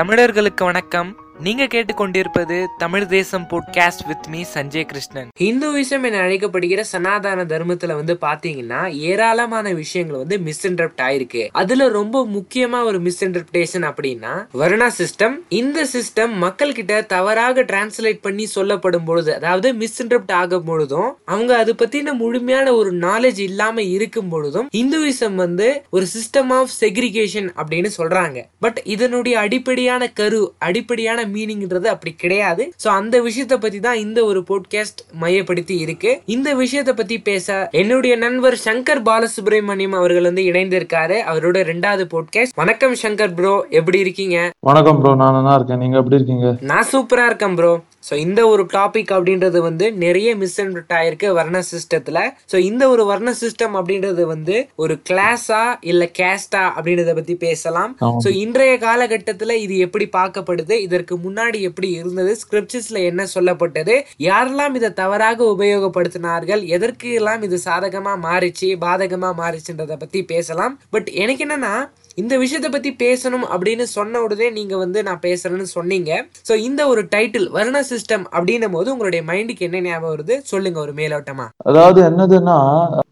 தமிழர்களுக்கு வணக்கம். நீங்க கேட்டுக்கொண்டிருப்பது Tamil Desam podcast with me Sanjay Krishnan. Hinduism என அழைக்கப்படுகிற சனாதன தர்மத்துல வந்து பாத்தீங்கன்னா ஏராளமான விஷயங்கள் வந்து மிஸ் மிஸ்இன்டர்ப்ட் ஆயிருக்கு. அதுல ரொம்ப முக்கியமா ஒரு மிஸ் இன்டர்பிரேஷன் அப்படின்னா வர்ணா சிஸ்டம் இந்த சிஸ்டம் மக்கள் கிட்ட தவறாக டிரான்ஸ்லேட் பண்ணி சொல்லப்படும் பொழுது அதாவது மிஸ்இன்டர்ப்ட் ஆகும் பொழுதும் அவங்க அது பத்தின முழுமையான ஒரு நாலேஜ் இல்லாம இருக்கும் பொழுதும் ஹிந்துவிசம் வந்து ஒரு சிஸ்டம் ஆஃப் செக்ரிகேஷன் அப்படின்னு சொல்றாங்க. பட் இதனுடைய அடிப்படையான கரு அடிப்படையான மீனிங்ன்றது அப்படி கிடையாது. சோ அந்த விஷயத்தை பத்தி தான் இந்த ஒரு போட்காஸ்ட் மையப்படுத்தி இருக்கு. இந்த விஷயத்தை பத்தி பேச என்னுடைய நண்பர் சங்கர் பாலசுப்ரமணியம் அவர்கள் வந்து இணைந்திருக்காரு. அவரோட ரெண்டாவது போட்காஸ்ட் வணக்கம் சங்கர் ப்ரோ எப்படி இருக்கீங்க? வணக்கம் ப்ரோ நான் நல்லா இருக்கேன். நீங்க எப்படி இருக்கீங்க? நான் சூப்பரா இருக்கேன் ப்ரோ ஸோ இந்த ஒரு டாபிக் அப்படின்றது வந்து நிறைய மிஸ்அண்டர்ட் ஆயிருக்கு வர்ண சிஸ்டத்துல ஸோ இந்த ஒரு வர்ண சிஸ்டம் அப்படின்றது வந்து ஒரு கிளாஸா இல்ல கேஸ்டா அப்படின்றத பத்தி பேசலாம். ஸோ இன்றைய காலகட்டத்துல இது எப்படி பார்க்கப்படுது? இதற்கு முன்னாடி எப்படி இருந்தது? ஸ்கிரிப்சஸ்ல என்ன சொல்லப்பட்டது? யாரெல்லாம் இதை தவறாக உபயோகப்படுத்தினார்கள்? எதற்கு எல்லாம் இது சாதகமா மாறிச்சு பாதகமா மாறிச்சுன்றத பத்தி பேசலாம். பட் எனக்கு என்னன்னா இந்த விஷயத்த பத்தி பேசணும் அப்படின்னு சொன்ன உடனே நீங்க வந்து நான் பேசுறேன்னு சொன்னீங்க. சோ இந்த ஒரு டைட்டில் வருண சிஸ்டம் அப்படின்னும் போது உங்களுடைய மைண்டுக்கு என்ன ஞாபகம் வருது? சொல்லுங்க ஒரு மேலோட்டமா. அதாவது என்னதுன்னா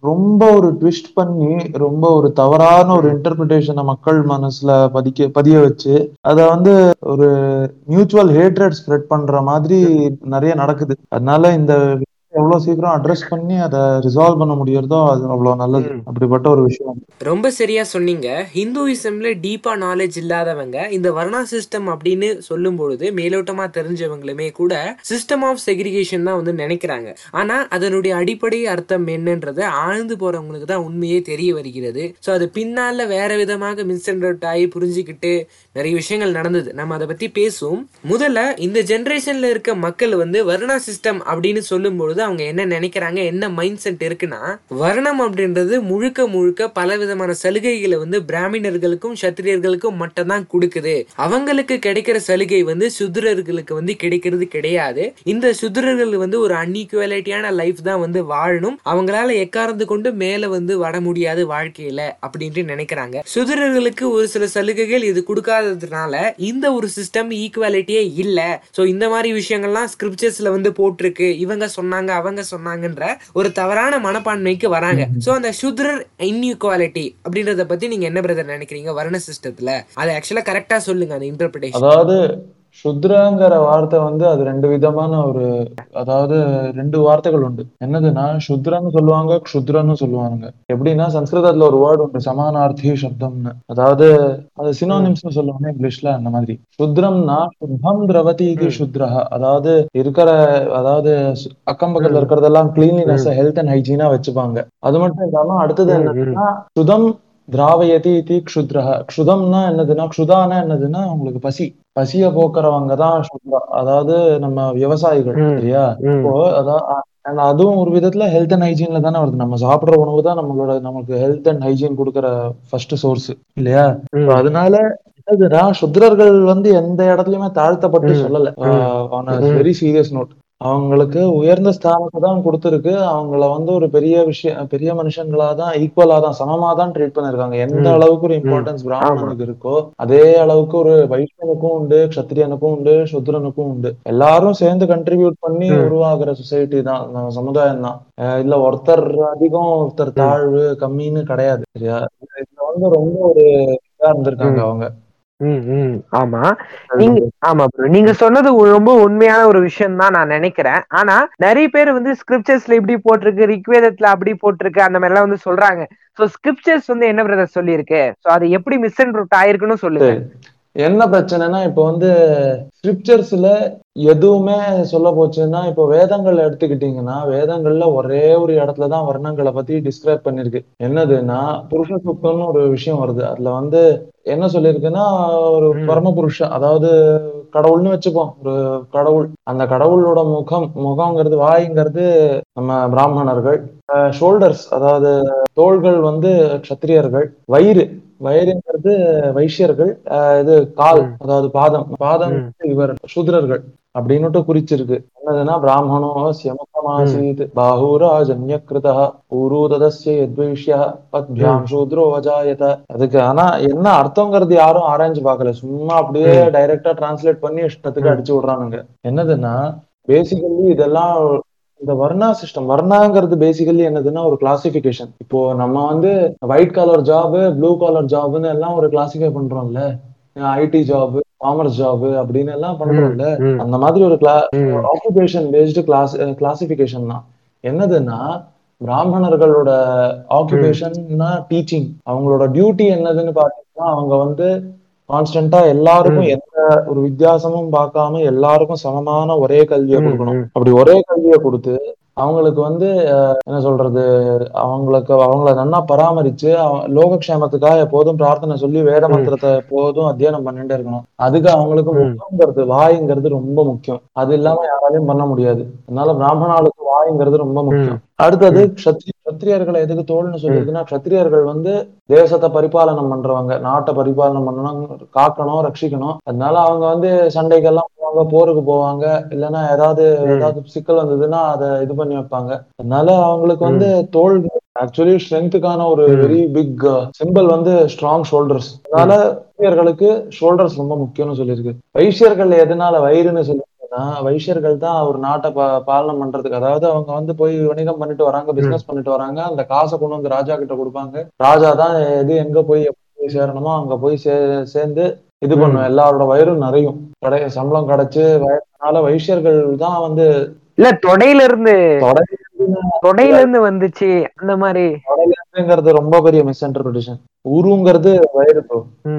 ரொம்ப ஒரு ட்விஸ்ட் பண்ணி ரொம்ப ஒரு தவறான ஒரு இன்டர்பிரிட்டேஷனை மக்கள் மனசுல பதிக்க பதிய வச்சு அத வந்து ஒரு மியூச்சுவல் ஹேட்ரட் ஸ்ப்ரெட் பண்ற மாதிரி நிறைய நடக்குது. அதனால இந்த எவ்வளவு சீக்கிரம் அட்ரஸ் பண்ணி அதை ரிசால்வ் பண்ண முடியறதோ அது அவ்வளவு நல்லது. அப்படிப்பட்ட ஒரு விஷயம் ரொம்ப சரியா சொன்னீங்க. ஹிந்துவிசம்ல டீப்பா நாலேஜ் இல்லாதவங்க இந்த வர்ணா சிஸ்டம் அப்படின்னு சொல்லும் பொழுது மேலோட்டமா தெரிஞ்சவங்களுமே கூட சிஸ்டம் ஆஃப் செக்ரிகேஷன் தான் வந்து நினைக்கிறாங்க. ஆனா அதனுடைய அடிப்படை அர்த்தம் என்னன்றது ஆழ்ந்து போறவங்களுக்கு தான் உண்மையே தெரிய வருகிறது. ஸோ அது பின்னால வேற விதமாக மிஸ்அண்டர்ட் ஆகி புரிஞ்சுக்கிட்டு நிறைய விஷயங்கள் நடந்தது. நம்ம அதை பத்தி பேசுவோம். முதல்ல இந்த ஜெனரேஷன்ல இருக்க மக்கள் வந்து வர்ணா சிஸ்டம் அப்படின்னு சொல்லும் பொழுது அவங்க என்ன நினைக்கிறாங்க என்ன மைண்ட் செட் இருக்குன்னா வர்ணம் அப்படின்றது முழுக்க முழுக்க பல விதமான சலுகைகளை வந்து பிராமணர்களுக்கும் சத்திரியர்களுக்கும் மட்டும் தான் கொடுக்குது. அவங்களுக்கு கிடைக்கிற சலுகை வந்து சுதிரர்களுக்கு வந்து கிடைக்கிறது கிடையாது. இந்த சுதிரர்கள் வந்து ஒரு அன்இக்குவாலிட்டியான லைஃப் தான் வந்து வாழணும். அவங்களால எக்காரந்து கொண்டு மேல வந்து வர முடியாது வாழ்க்கையில அப்படின்ட்டு நினைக்கிறாங்க. சுதிரர்களுக்கு ஒரு சில சலுகைகள் இது கொடுக்காததுனால இந்த ஒரு சிஸ்டம் ஈக்குவாலிட்டியே இல்ல. சோ இந்த மாதிரி விஷயங்கள்லாம் ஸ்கிரிப்சர்ஸ்ல வந்து போட்டிருக்கு. இவங்க சொன்னாங்க அவங்க சொன்னாங்கன்ற ஒரு தவறான மனப்பான்மைக்கு வராங்க. சோ அந்த சுத்ரர் இன்இக்வாலிட்டி அப்படின்றத பத்தி நீங்க என்ன பிரதர் நினைக்கிறீங்க? வர்ண சிஸ்டத்துல. அதை ஆக்சுவலா கரெக்டா சொல்லுங்க அந்த இன்டர்பிரேஷன் அதாவது சுத்ராங்கிற வார்த்தை வந்து அது ரெண்டு விதமான ஒரு அதாவது ரெண்டு வார்த்தைகள் உண்டு. என்னதுன்னா சுத்ரன்னு சொல்லுவாங்க க்ஷுத்ரன்னு சொல்லுவாங்க. எப்படின்னா சம்ஸ்கிருதத்துல ஒரு வேர்டு உண்டு சமானார்த்தி சப்தம்னு. அதாவது அது சினோனிம்ஸ்னு சொல்லுவாங்க இங்கிலீஷ்ல அந்த மாதிரி. சுத்ரம்னா சுத்தம் திரவதி இது சுத்ரஹ அதாவது இருக்கிற அதாவது அக்கம் பக்கத்துல இருக்கிறதெல்லாம் கிளீன்லினஸ் ஹெல்த் அண்ட் ஹைஜீனா வச்சுப்பாங்க. அது மட்டும் இல்லாம அடுத்தது என்னன்னா சுதம் திராவயதி இதி க்ஷுத்ரஹ. க்ஷுதம்னா என்னதுன்னா க்ஷுதானா என்னதுன்னா உங்களுக்கு பசி. பசிய போக்குறவங்க தான் சுத்ரா அதாவது நம்ம விவசாயிகள் சரியா இப்போ அதான் அதுவும் ஒரு விதத்துல ஹெல்த் அண்ட் ஹைஜீன்ல தானே வருது. நம்ம சாப்பிடுற உணவு தான் நம்மளோட நமக்கு ஹெல்த் அண்ட் ஹைஜீன் கொடுக்குற ஃபர்ஸ்ட் சோர்ஸ் இல்லையா? அதனால என்னதுன்னா சுத்ரர்கள் வந்து எந்த இடத்துலயுமே தாழ்த்தப்பட்டு சொல்லல. ஆன் வெரி சீரியஸ் நோட் அவங்களுக்கு உயர்ந்த ஸ்தானத்தை தான் கொடுத்துருக்கு. அவங்கள வந்து ஒரு பெரிய விஷயம் பெரிய மனுஷங்களா தான் ஈக்குவலா தான் சமமா தான் ட்ரீட் பண்ணிருக்காங்க எந்த அளவுக்கு ஒரு இம்பார்ட்டன்ஸ் பிராமணனுக்கு இருக்கோ அதே அளவுக்கு ஒரு வைஷ்ணனுக்கும் உண்டு க்ஷத்திரியனுக்கும் உண்டு சுத்ரனுக்கும் உண்டு. எல்லாரும் சேர்ந்து கண்ட்ரிபியூட் பண்ணி உருவாகிற சொசைட்டி தான் நம்ம சமுதாயம் தான் அஹ் இல்ல ஒருத்தர் அதிகம் ஒருத்தர் தாழ்வு கம்மின்னு கிடையாது சரியா? இதுல வந்து ரொம்ப ஒரு இதா இருந்திருக்காங்க அவங்க. ம், ஆமா. நீங்க ஆமா bro. நீங்க சொன்னது ரொம்ப உண்மையான ஒரு விஷயம் தான் நான் நினைக்கிறேன். ஆனா நிறைய பேர் வந்து ஸ்கிரிப்சர்ஸ்ல இப்படி போட்டிருக்கு ரிக்வேதத்துல அப்படி போட்டிருக்கு அந்த மாதிரி எல்லாம் வந்து சொல்றாங்க. சோ ஸ்கிரிப்சர்ஸ் வந்து என்ன பிரதர் சொல்லியிருக்கு? சோ அது எப்படி மிஸ் அண்ட் ரூட் ஆயிருக்குன்னு சொல்லுங்க. என்ன பிரச்சனைனா இப்போ வந்து ஸ்கிரிப்சர்ஸ்ல எதுவுமே சொல்ல போச்சுன்னா இப்போ வேதங்கள் எடுத்துக்கிட்டீங்கன்னா வேதங்கள்ல ஒரே ஒரு இடத்துலதான் வர்ணங்களை பத்தி டிஸ்கிரைப் பண்ணிருக்கு. என்னதுன்னா புருஷ சுத்தம்னு ஒரு விஷயம் வருது. அதுல வந்து என்ன சொல்லியிருக்குன்னா ஒரு பரம புருஷ அதாவது கடவுள்னு வச்சுப்போம். ஒரு கடவுள். அந்த கடவுளோட முகம் முகங்கிறது வாய்ங்கிறது நம்ம பிராமணர்கள். ஷோல்டர்ஸ் அதாவது தோள்கள் வந்து க்ஷத்திரியர்கள். வயிறு. வயிறுங்கிறது வைஷ்யர்கள் இது கால். அதாவது பாதம் பாதம் இவர் சூத்ரர்கள் அப்படின்னுட்டு குறிச்சிருக்கு. என்னதுன்னா பிராமணோ சியமுகமாசீத் பாஹூராஜன்யகிருதா ஊரூததஸ்ய யத்வைஷ்யா பத்பியாம் சூத்ரோ அஜாயத அதுக்கு ஆனா என்ன அர்த்தங்கிறது யாரும் ஆராய்ஞ்சு பார்க்கல. சும்மா அப்படியே. டைரக்டா டிரான்ஸ்லேட் பண்ணி இஷ்டத்துக்கு. அடிச்சு விடுறானுங்க. என்னதுன்னா பேசிக்கலி இதெல்லாம் இந்த வர்ணா சிஸ்டம் வர்ணாங்கிறது பேசிக்கலி என்னதுன்னா ஒரு கிளாசிபிகேஷன் இப்போ நம்ம வந்து white collar job blue collar ஜாப்னு எல்லாம் ஒரு கிளாசிஃபை பண்றோம்ல. ஐடி ஜாப் காமர்ஸ் ஜாப் அப்படின்னு எல்லாம் பண்றோம்ல. அந்த மாதிரி ஒரு ஆக்குபேஷன் பேஸ்டு கிளாஸ் கிளாசிபிகேஷன் தான். என்னதுன்னா பிராமணர்களோட ஆக்குபேஷன்னா டீச்சிங் அவங்களோட டியூட்டி என்னதுன்னு பாத்தீங்கன்னா அவங்க வந்து கான்ஸ்டன்டா எல்லாருக்கும். எந்த ஒரு வித்தியாசமும் பார்க்காம எல்லாருக்கும் சமமான ஒரே கல்வியை கொடுக்கணும். அப்படி ஒரே கல்வியை கொடுத்து அவங்களுக்கு வந்து என்ன சொல்றது அவங்களுக்கு அவங்கள நன்னா பராமரிச்சு லோகக்ஷேமத்துக்காக எப்போதும் பிரார்த்தனை சொல்லி வேத. மந்திரத்தை எப்போதும் அத்தியனம் பண்ணிட்டே இருக்கணும் அதுக்கு அவங்களுக்கு ம். முகங்கிறது வாய்ங்கிறது ரொம்ப முக்கியம் அது இல்லாம யாராலையும் பண்ண முடியாது அதனால பிராமணாளுக்கு வாய்ங்கிறது ரொம்ப முக்கியம் அடுத்தது க்ஷத்ரி க்ஷத்ரியர்களை எதுக்கு தோல்னு சொல்லியிருக்குன்னா க்ஷத்ரியர்கள் வந்து தேசத்தை பரிபாலனம் பண்றவங்க நாட்டை பரிபாலனம் பண்ணணும் காக்கணும் ரட்சிக்கணும். அதனால அவங்க வந்து சண்டைக்கெல்லாம் போவாங்க போருக்கு போவாங்க. இல்லைன்னா ஏதாவது. ஏதாவது சிக்கல் வந்ததுன்னா அதை இது பண்ணி வைப்பாங்க. அதனால அவங்களுக்கு வந்து தோல் ஆக்சுவலி ஸ்ட்ரென்த்துக்கான ஒரு. வெரி பிக் சிம்பிள் வந்து ஸ்ட்ராங் ஷோல்டர்ஸ் அதனால வைசியர்களுக்கு ஷோல்டர்ஸ் ரொம்ப முக்கியம்னு சொல்லியிருக்கு. வைசியர்கள் எதனால வயிறுன்னு சொல்லியிருக்குன்னா வைசியர்கள் தான் ஒரு நாட்டை பா பாலனம் பண்றதுக்கு அதாவது அவங்க வந்து போய் வணிகம் பண்ணிட்டு வராங்க பிசினஸ் பண்ணிட்டு வராங்க அந்த காசை கொண்டு வந்து ராஜா கிட்ட கொடுப்பாங்க. ராஜா தான் எது எங்க போய் போய் சேரணுமோ அங்க போய் சே சேர்ந்து இது. பண்ணும். எல்லாரோட வயிறும் நிறையும். கடை சம்பளம் கிடைச்சு வயசுனால வைசியர்கள் தான் வந்து இல்ல தொடையில இருந்து தொடை தொடையில இருந்து வந்துச்சு அந்த மாதிரி. ரொம்ப பெரிய மிஸ் இன்டர்பிரிட்டேஷன் உருங்கிறது வயிறு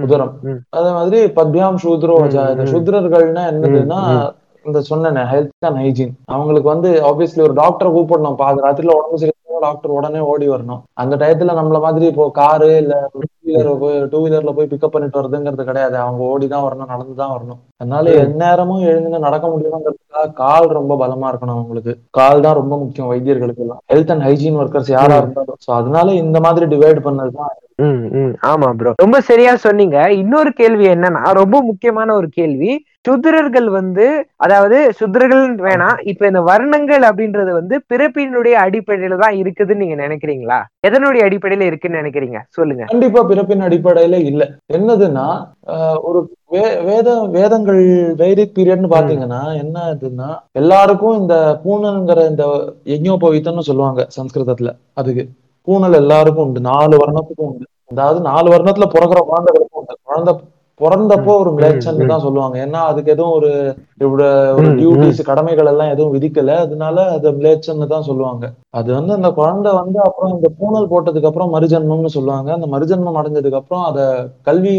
உதரம். அதே மாதிரி பத்யாம் சூத்ரோ. சூத்ரர்கள்னா என்னதுன்னா இந்த சொன்னேன் ஹெல்த் அண்ட் ஹைஜீன் அவங்களுக்கு வந்து ஆப்வியஸ்லி ஒரு டாக்டரை கூப்பிடணும். பாதி ராத்திரில உடம்பு சரியில்லை டாக்டர் உடனே ஓடி வரணும். அந்த டயத்துல நம்மள மாதிரி இப்போ காரு இல்ல வீலர் போய் டூ வீலர்ல போய் பிக்கப் பண்ணிட்டு வருதுங்கிறது கிடையாது. அவங்க ஓடி தான் வரணும் நடந்து தான் வரணும். அதனால. எந்நேரமும் எழுந்து நடக்க முடியணுங்கிறதுக்காக கால் ரொம்ப பலமா இருக்கணும் அவங்களுக்கு. கால் தான் ரொம்ப முக்கியம் வைத்தியர்களுக்கு எல்லாம் ஹெல்த் அண்ட் ஹைஜீன் ஒர்க்கர்ஸ் யாரா. இருந்தாலும். சோ அதனால இந்த மாதிரி டிவைட் பண்ணதுதான் ம், ம். ஆமா ப்ரோ ரொம்ப சரியா சொன்னீங்க. இன்னொரு கேள்வி என்னன்னா ரொம்ப முக்கியமான ஒரு கேள்வி. சுத்திரர்கள் வந்து அதாவது சுத்திரர்கள் வேணாம். இப்ப இந்த வர்ணங்கள் அப்படின்றது வந்து பிறப்பினுடைய அடிப்படையில தான் இருக்குதுன்னு நீங்க நினைக்கிறீங்களா? எதனுடைய அடிப்படையில இருக்குன்னு நினைக்கிறீங்க? சொல்லுங்க. கண்டிப்பா பிறப்பின் அடிப்படையில இல்ல. என்னதுன்னா ஒரு வேத வேதங்கள் வேதிக் பீரியட்னு பாத்தீங்கன்னா என்ன இதுன்னா எல்லாருக்கும் இந்த பூனல்ங்கிற இந்த யஜ்ஞோபவீத்தம்னு சொல்லுவாங்க சம்ஸ்கிருதத்துல அதுக்கு. பூனல் எல்லாருக்கும் உண்டு. நாலு வர்ணத்துக்கும் உண்டு. அதாவது நாலு வர்ணத்துல பிறக்கிற குழந்தைகளுக்கும் உண்டு. குழந்தை பிறந்தப்போ ஒரு மிளேச்சன்னு தான் சொல்லுவாங்க. ஏன்னா அதுக்கு எதுவும் ஒரு ம். டியூட்டிஸ் கடமைகள் எல்லாம் எதுவும் விதிக்கல. அதனால அது மிளேச்சன்னு தான் சொல்லுவாங்க. அது வந்து அந்த குழந்தை வந்து அப்புறம் இந்த பூனல் போட்டதுக்கு அப்புறம் மறுஜன்மம்னு சொல்லுவாங்க. அந்த மறுஜன்மம் அடைஞ்சதுக்கு அப்புறம் அத கல்வி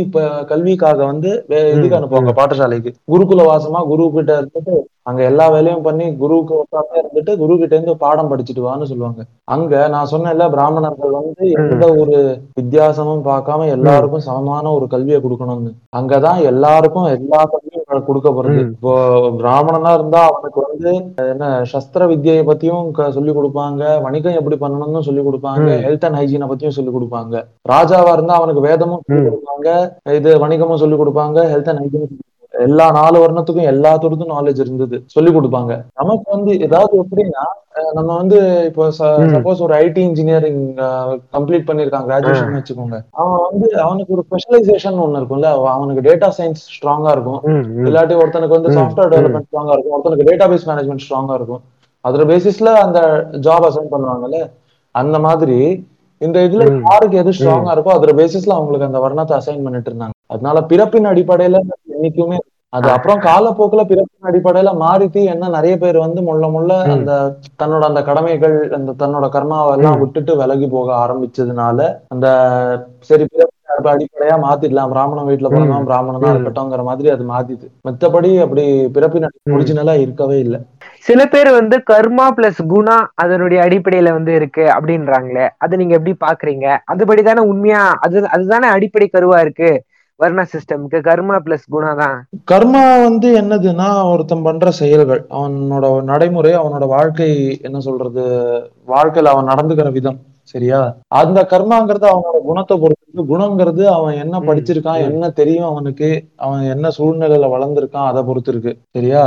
கல்விக்காக வந்து இதுக்கு அனுப்புவாங்க பாடசாலைக்கு. குருகுல வாசமா குரு கிட்ட இருந்துட்டு அங்க எல்லா வேலையும் பண்ணி குருவுக்கு உட்கார்ந்தே இருந்துட்டு குரு கிட்ட இருந்து பாடம் படிச்சுட்டு வான்னு சொல்லுவாங்க. அங்க நான் சொன்னேன்ல பிராமணர்கள் வந்து எந்த ஒரு வித்தியாசமும் பார்க்காம எல்லாருக்கும் சமமான ஒரு கல்வியை கொடுக்கணும்னு. அங்கதான் எல்லாருக்கும் எல்லா கல்வியும் கொடுக்கப்படுது ம். இப்போ பிராமணனா இருந்தா அவனுக்கு வந்து என்ன சஸ்திர வித்யை பத்தியும் சொல்லி கொடுப்பாங்க வணிகம் எப்படி பண்ணணும்னு சொல்லி கொடுப்பாங்க. ஹெல்த் அண்ட் ஹைஜீனை பத்தியும் சொல்லி கொடுப்பாங்க ராஜாவா இருந்தா அவனுக்கு வேதமும் சொல்லி. கொடுப்பாங்க இது வணிகமும் சொல்லி கொடுப்பாங்க ஹெல்த் அண்ட் ஹைஜீனும் எல்லா நாலு வருணத்துக்கும் எல்லாத்தோடதும் நாலேஜ் இருந்தது. சொல்லி கொடுப்பாங்க. நமக்கு வந்து ஏதாவது எப்படின்னா நம்ம வந்து இப்போ. சப்போஸ் ஒரு ஐடி இன்ஜினியரிங் கம்ப்ளீட் பண்ணிருக்கான் கிராஜுவேஷன் வச்சுக்கோங்க. அவன் வந்து அவனுக்கு ஒரு ஸ்பெஷலைசேஷன் ஒண்ணு இருக்கும்ல. அவ- அவனுக்கு டேட்டா சயின்ஸ் ஸ்ட்ராங்கா இருக்கும். இல்லாட்டி ஒருத்தனுக்கு வந்து சாஃப்ட்வேர். டெவலப்மெண்ட் ஸ்ட்ராங்கா இருக்கும். ஒருத்தனுக்கு டேட்டாபேஸ் மேனேஜ்மெண்ட் ஸ்ட்ராங்கா இருக்கும். அதோட பேசிஸ்ல அந்த ஜாப் அசைன் பண்ணுவாங்கல்ல. அந்த மாதிரி இந்த இதுல. யாருக்கு எது ஸ்ட்ராங்கா இருக்கோ அதோட பேசிஸ்ல அவங்களுக்கு அந்த வர்ணத்தை அசைன் பண்ணிட்டு இருந்தாங்க. அதனால பிறப்பின் அடிப்படையில என்னைக்குமே அது அப்புறம் காலப்போக்குல பிறப்பின் அடிப்படையில மாறிட்டு என்ன நிறைய பேர் வந்து முள்ள முள்ள. அந்த தன்னோட அந்த கடமைகள் அந்த தன்னோட கர்மாவை எல்லாம் ம். விட்டுட்டு விலகி போக ஆரம்பிச்சதுனால அந்த சரி பிறப்பின் அடிப்படையா மாத்திடலாம் பிராமணன் வீட்டுல பிறந்தவன் பிராமணனா. இருக்கட்டும்ங்கிற மாதிரி அது மாத்திது மத்தபடி அப்படி பிறப்பின். ஒரிஜினலா இருக்கவே இல்லை சில பேர் வந்து கர்மா பிளஸ் குணா அதனுடைய அடிப்படையில வந்து இருக்கு அப்படின்றாங்களே அது நீங்க எப்படி பாக்குறீங்க அதுபடி தானே உண்மையா அது அதுதானே அடிப்படை கருவா இருக்கு வர்ண சிஸ்டம்க்கு கர்மா பிளஸ் குணா தான் கர்மா வந்து என்னதுன்னா ஒருத்தன் பண்ற செயல்கள். அவனோட நடைமுறை அவனோட வாழ்க்கை என்ன சொல்றது வாழ்க்கையில அவன் நடந்துக்கிற விதம் சரியா? அந்த கர்மாங்கிறது அவனோட குணத்தை பொறுத்து குணங்கிறது அவன் என்ன படிச்சிருக்கான். என்ன தெரியும் அவனுக்கு அவன் என்ன சூழ்நிலையில வளர்ந்திருக்கான் அதை பொறுத்து இருக்கு சரியா?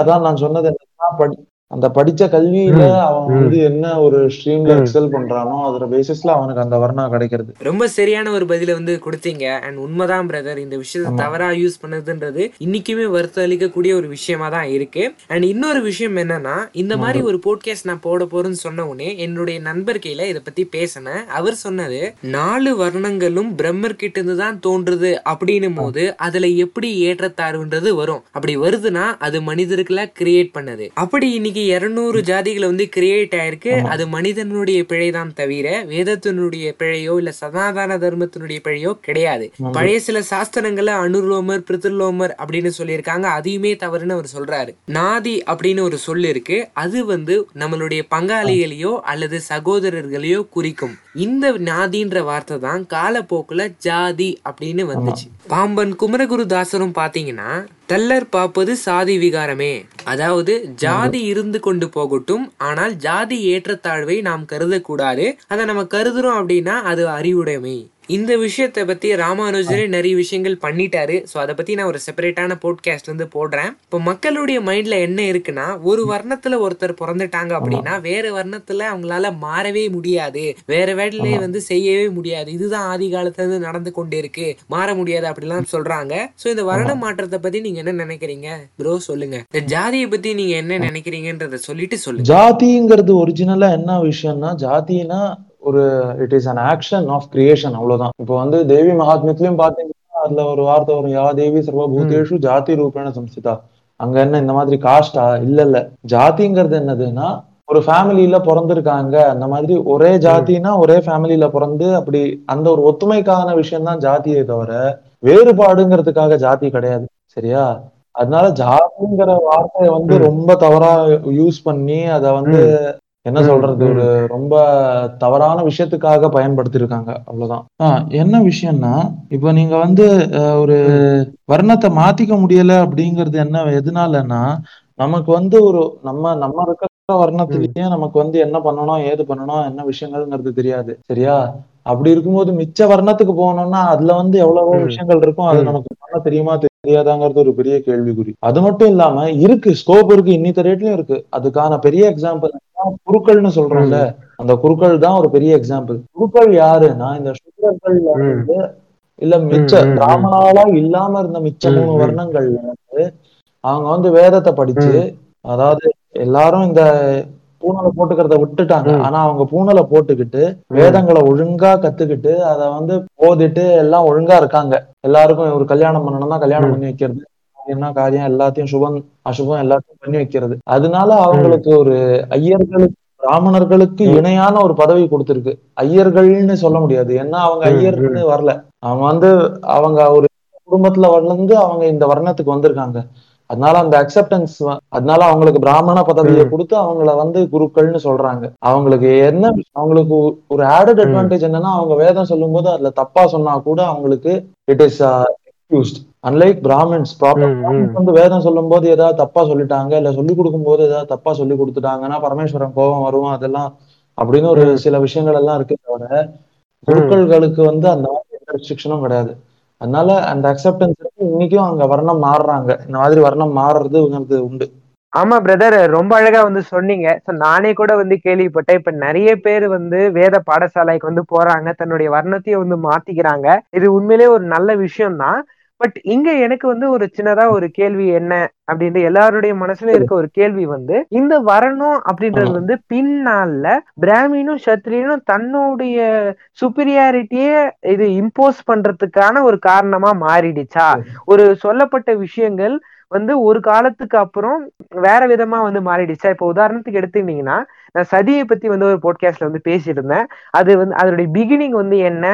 அதான் நான் சொன்னது என்னன்னா படி அந்த படிச்ச கல்வியில அவன். வந்து என்ன ஒரு ஸ்ட்ரீம்ல. எக்ஸல் பண்றானோ அதோட பேசிஸ்ல அவனுக்கு அந்த வர்ணா கிடைக்கிறது. ரொம்ப சரியான ஒரு பதில வந்து கொடுத்தீங்க. அண்ட் உண்மைதான் பிரதர் இந்த விஷயத்தை. தவறா யூஸ் பண்ணதுன்றது இன்னைக்குமே வருத்தம் அளிக்கக்கூடிய ஒரு விஷயமா தான் இருக்கு. அண்ட் இன்னொரு விஷயம் என்னன்னா இந்த மாதிரி ஒரு போட்காஸ்ட் நான் போட போறேன்னு சொன்ன உடனே என்னுடைய நண்பர் கையில இதை பத்தி பேசினேன். அவர் சொன்னது நாலு வர்ணங்களும் பிரம்மர் கிட்ட இருந்து தான் தோன்றுது. அப்படின்னும் போது அதுல எப்படி ஏற்றத்தாழ்வுன்றது வரும். அப்படி வருதுன்னா அது மனிதர்களை கிரியேட் பண்ணது. அப்படி இன்னைக்கு இருநூறு ஜாதிகள் வந்து கிரியேட் ஆயிருக்கு. அது மனிதனுடைய பிழைதான் தவிர வேதத்தினுடைய பிழையோ இல்ல சனாதன தர்மத்தினுடைய பிழையோ கிடையாது. பழைய சில சாஸ்திரங்கள்ல அனுர்லோமர் பிரித்துலோமர் அப்படின்னு சொல்லியிருக்காங்க. அதையுமே தவறுன்னு அவர் சொல்றாரு. நாதி அப்படின்னு ஒரு சொல் இருக்கு. அது வந்து நம்மளுடைய பங்காளிகளையோ அல்லது சகோதரர்களையோ குறிக்கும். இந்த நாதின்ற வார்த்தை தான் காலப்போக்குல ஜாதி அப்படின்னு வந்துச்சு. பாம்பன் குமரகுருதாசரும் பாத்தீங்கன்னா தல்லர் பார்ப்பது சாதி விகாரமே. அதாவது ஜாதி இருந்து கொண்டு போகட்டும் ஆனால் ஜாதி ஏற்றத்தாழ்வை நாம் கருதக்கூடாது. அதை நம்ம கருதுறோம் அப்படின்னா அது அறிவுடைமை. இந்த விஷயத்தை பத்தி ராமானுஜரே நிறைய விஷயங்கள் பண்ணிட்டாரு. சோ அதை பத்தி நான் ஒரு செப்பரேட்டான போட்காஸ்ட் வந்து போடுறேன். இப்போ மக்களுடைய மைண்ட்ல என்ன இருக்குன்னா ஒரு வர்ணத்துல ஒருத்தர் பிறந்துட்டாங்க அப்படின்னா வேற வர்ணத்துல அவங்களால மாறவே முடியாது. வேற வேலையை வந்து செய்யவே முடியாது. இதுதான் ஆதி காலத்துல இருந்து நடந்து கொண்டே இருக்கு. மாற முடியாது அப்படிலாம் சொல்றாங்க. சோ இந்த வர்ண மாற்றத்தை பத்தி நீங்க என்ன நினைக்கிறீங்க? ப்ரோ சொல்லுங்க. இந்த ஜாதியை பத்தி நீங்க என்ன நினைக்கிறீங்கன்றத சொல்லிட்டு சொல்லுங்க. ஜாதிங்கிறது ஒரிஜினலா என்ன விஷயம்னா ஜாதினா ஒரு it is an action of creation அவ்வளவுதான். இப்போ வந்து தேவி மகாத்மியத்திலயும் பாத்தீங்கன்னா அதுல ஒரு வார்த்தை வரும் யா தேவி சர்வபூதேஷு ஜாதி ரூபேண சம்ஸ்திதா அங்க என்ன இந்த மாதிரி காஸ்டா இல்ல இல்ல. ஜாதிங்கிறது என்னதுன்னா ஒரு ஃபேமிலியில பிறந்திருக்காங்க அந்த மாதிரி ஒரே ஜாதினா ஒரே ஃபேமிலியில பிறந்து அப்படி அந்த ஒரு ஒத்துமைக்கான விஷயம் தான் ஜாதியே தவிர வேறுபாடுங்கிறதுக்காக ஜாதி கிடையாது சரியா? அதனால ஜாதிங்கிற வார்த்தையை வந்து. ரொம்ப தவறா யூஸ் பண்ணி அத வந்து என்ன சொல்றது. ஒரு ரொம்ப தவறான விஷயத்துக்காக பயன்படுத்தியிருக்காங்க அவ்வளவுதான் ஆஹ் என்ன விஷயம்னா இப்ப நீங்க வந்து ஒரு வர்ணத்தை மாத்திக்க முடியல அப்படிங்கிறது என்ன எதனாலன்னா நமக்கு வந்து ஒரு நம்ம நம்ம இருக்கிற வர்ணத்திலேயே நமக்கு வந்து என்ன பண்ணணும் ஏது பண்ணணும் என்ன விஷயங்கள்ங்கிறது தெரியாது சரியா அப்படி இருக்கும்போது மிச்ச வர்ணத்துக்கு போகணும்னா அதுல வந்து எவ்வளவோ. விஷயங்கள் இருக்கும் அது. நமக்கு பண்ண தெரியுமா தெரியாதாங்கிறது ஒரு பெரிய கேள்விக்குறி அது மட்டும் இல்லாம இருக்கு ஸ்கோப் இருக்கு இன்னித்த ரேட்லயும் இருக்கு அதுக்கான பெரிய எக்ஸாம்பிள் குருக்கள்னு சொல்றோம்ல அந்த குருக்கள் தான் ஒரு பெரிய எக்ஸாம்பிள் குருக்கள் யாருன்னா இந்த சுத்திரர்கள்ல ம். இருந்து இல்ல மிச்ச. பிராமணாலா இல்லாம இருந்த மிச்ச மூணு. வர்ணங்கள்ல வந்து அவங்க வந்து வேதத்தை படிச்சு அதாவது எல்லாரும் இந்த பூணலை போட்டுக்கிறத விட்டுட்டாங்க. ஆனா அவங்க பூணலை போட்டுக்கிட்டு வேதங்களை ஒழுங்கா கத்துக்கிட்டு அத வந்து போதிட்டு எல்லாம் ஒழுங்கா இருக்காங்க எல்லாருக்கும் ஒரு கல்யாணம் பண்ணணும்னா கல்யாணம். பண்ணி வைக்கிறது என்ன காரியம் எல்லாத்தையும் சுபம் அசுபம் எல்லாத்தையும் பண்ணி வைக்கிறது. அதனால அவங்களுக்கு ஒரு ஐயர்களுக்கு பிராமணர்களுக்கு. இணையான ஒரு பதவி கொடுத்திருக்கு. ஐயர்கள்னு சொல்ல முடியாது. ஏன்னா அவங்க ம், ஐயர்னு வரல. அவங்க வந்து அவங்க ஒரு குடும்பத்துல வளர்ந்து அவங்க இந்த வர்ணத்துக்கு வந்திருக்காங்க. அதனால அந்த அக்செப்டன்ஸ் அதனால அவங்களுக்கு பிராமண பதவியை. கொடுத்து அவங்கள வந்து குருக்கள்னு சொல்றாங்க. அவங்களுக்கு என்ன அவங்களுக்கு ஒரு ஆடட். அட்வான்டேஜ் என்னன்னா அவங்க வேதம் சொல்லும்போது அதுல தப்பா சொன்னா கூட அவங்களுக்கு it is excused unlike Brahmins proper. வந்து வேதம் சொல்லும்போது ஏதாவது தப்பா சொல்லிட்டாங்க இல்ல சொல்லி கொடுக்கும்போது ஏதாவது தப்பா சொல்லி கொடுத்துட்டாங்கன்னா பரமேஸ்வரன் கோபம் வரும் அதெல்லாம் அப்படின்னு ஒரு ம். சில விஷயங்கள் எல்லாம் இருக்கு தவிர குருக்கள்களுக்கு வந்து அந்த மாதிரி எந்த ரெஸ்ட்ரிக்ஷனும் கிடையாது. அதனால அந்த அக்செப்டன்ஸ் இன்னைக்கும் அங்க வர்ணம் மாறுறாங்க. இந்த மாதிரி வர்ணம் மாறுறதுங்கிறது உண்டு. ஆமா பிரதர் ரொம்ப அழகா வந்து சொன்னீங்க. So, நானே கூட வந்து கேள்விப்பட்டேன். இப்ப நிறைய பேர் வந்து வேத பாடசாலைக்கு வந்து போறாங்க. தன்னுடைய வர்ணத்தையும் வந்து மாத்திக்கிறாங்க. இது உண்மையிலேயே ஒரு நல்ல விஷயம் தான் பட் இங்க எனக்கு வந்து ஒரு சின்னதா ஒரு கேள்வி என்ன அப்படின்ட்டு எல்லாருடைய மனசுல இருக்க ஒரு கேள்வி வந்து இந்த வரணும் அப்படின்றது. வந்து பின்னால பிராமினும் சத்திரியனும் தன்னுடைய சுப்பீரியாரிட்டியே இது இம்போஸ் பண்றதுக்கான ஒரு காரணமா மாறிடுச்சா? ஒரு சொல்லப்பட்ட விஷயங்கள் வந்து ஒரு காலத்துக்கு அப்புறம் வேற விதமா வந்து மாறிடுச்சா? இப்போ உதாரணத்துக்கு எடுத்துக்கிட்டீங்கன்னா நான் சதியை பத்தி வந்து ஒரு போட்காஸ்ட்ல வந்து பேசிட்டு இருந்தேன் அது வந்து அதோடைய பிகினிங் வந்து என்ன?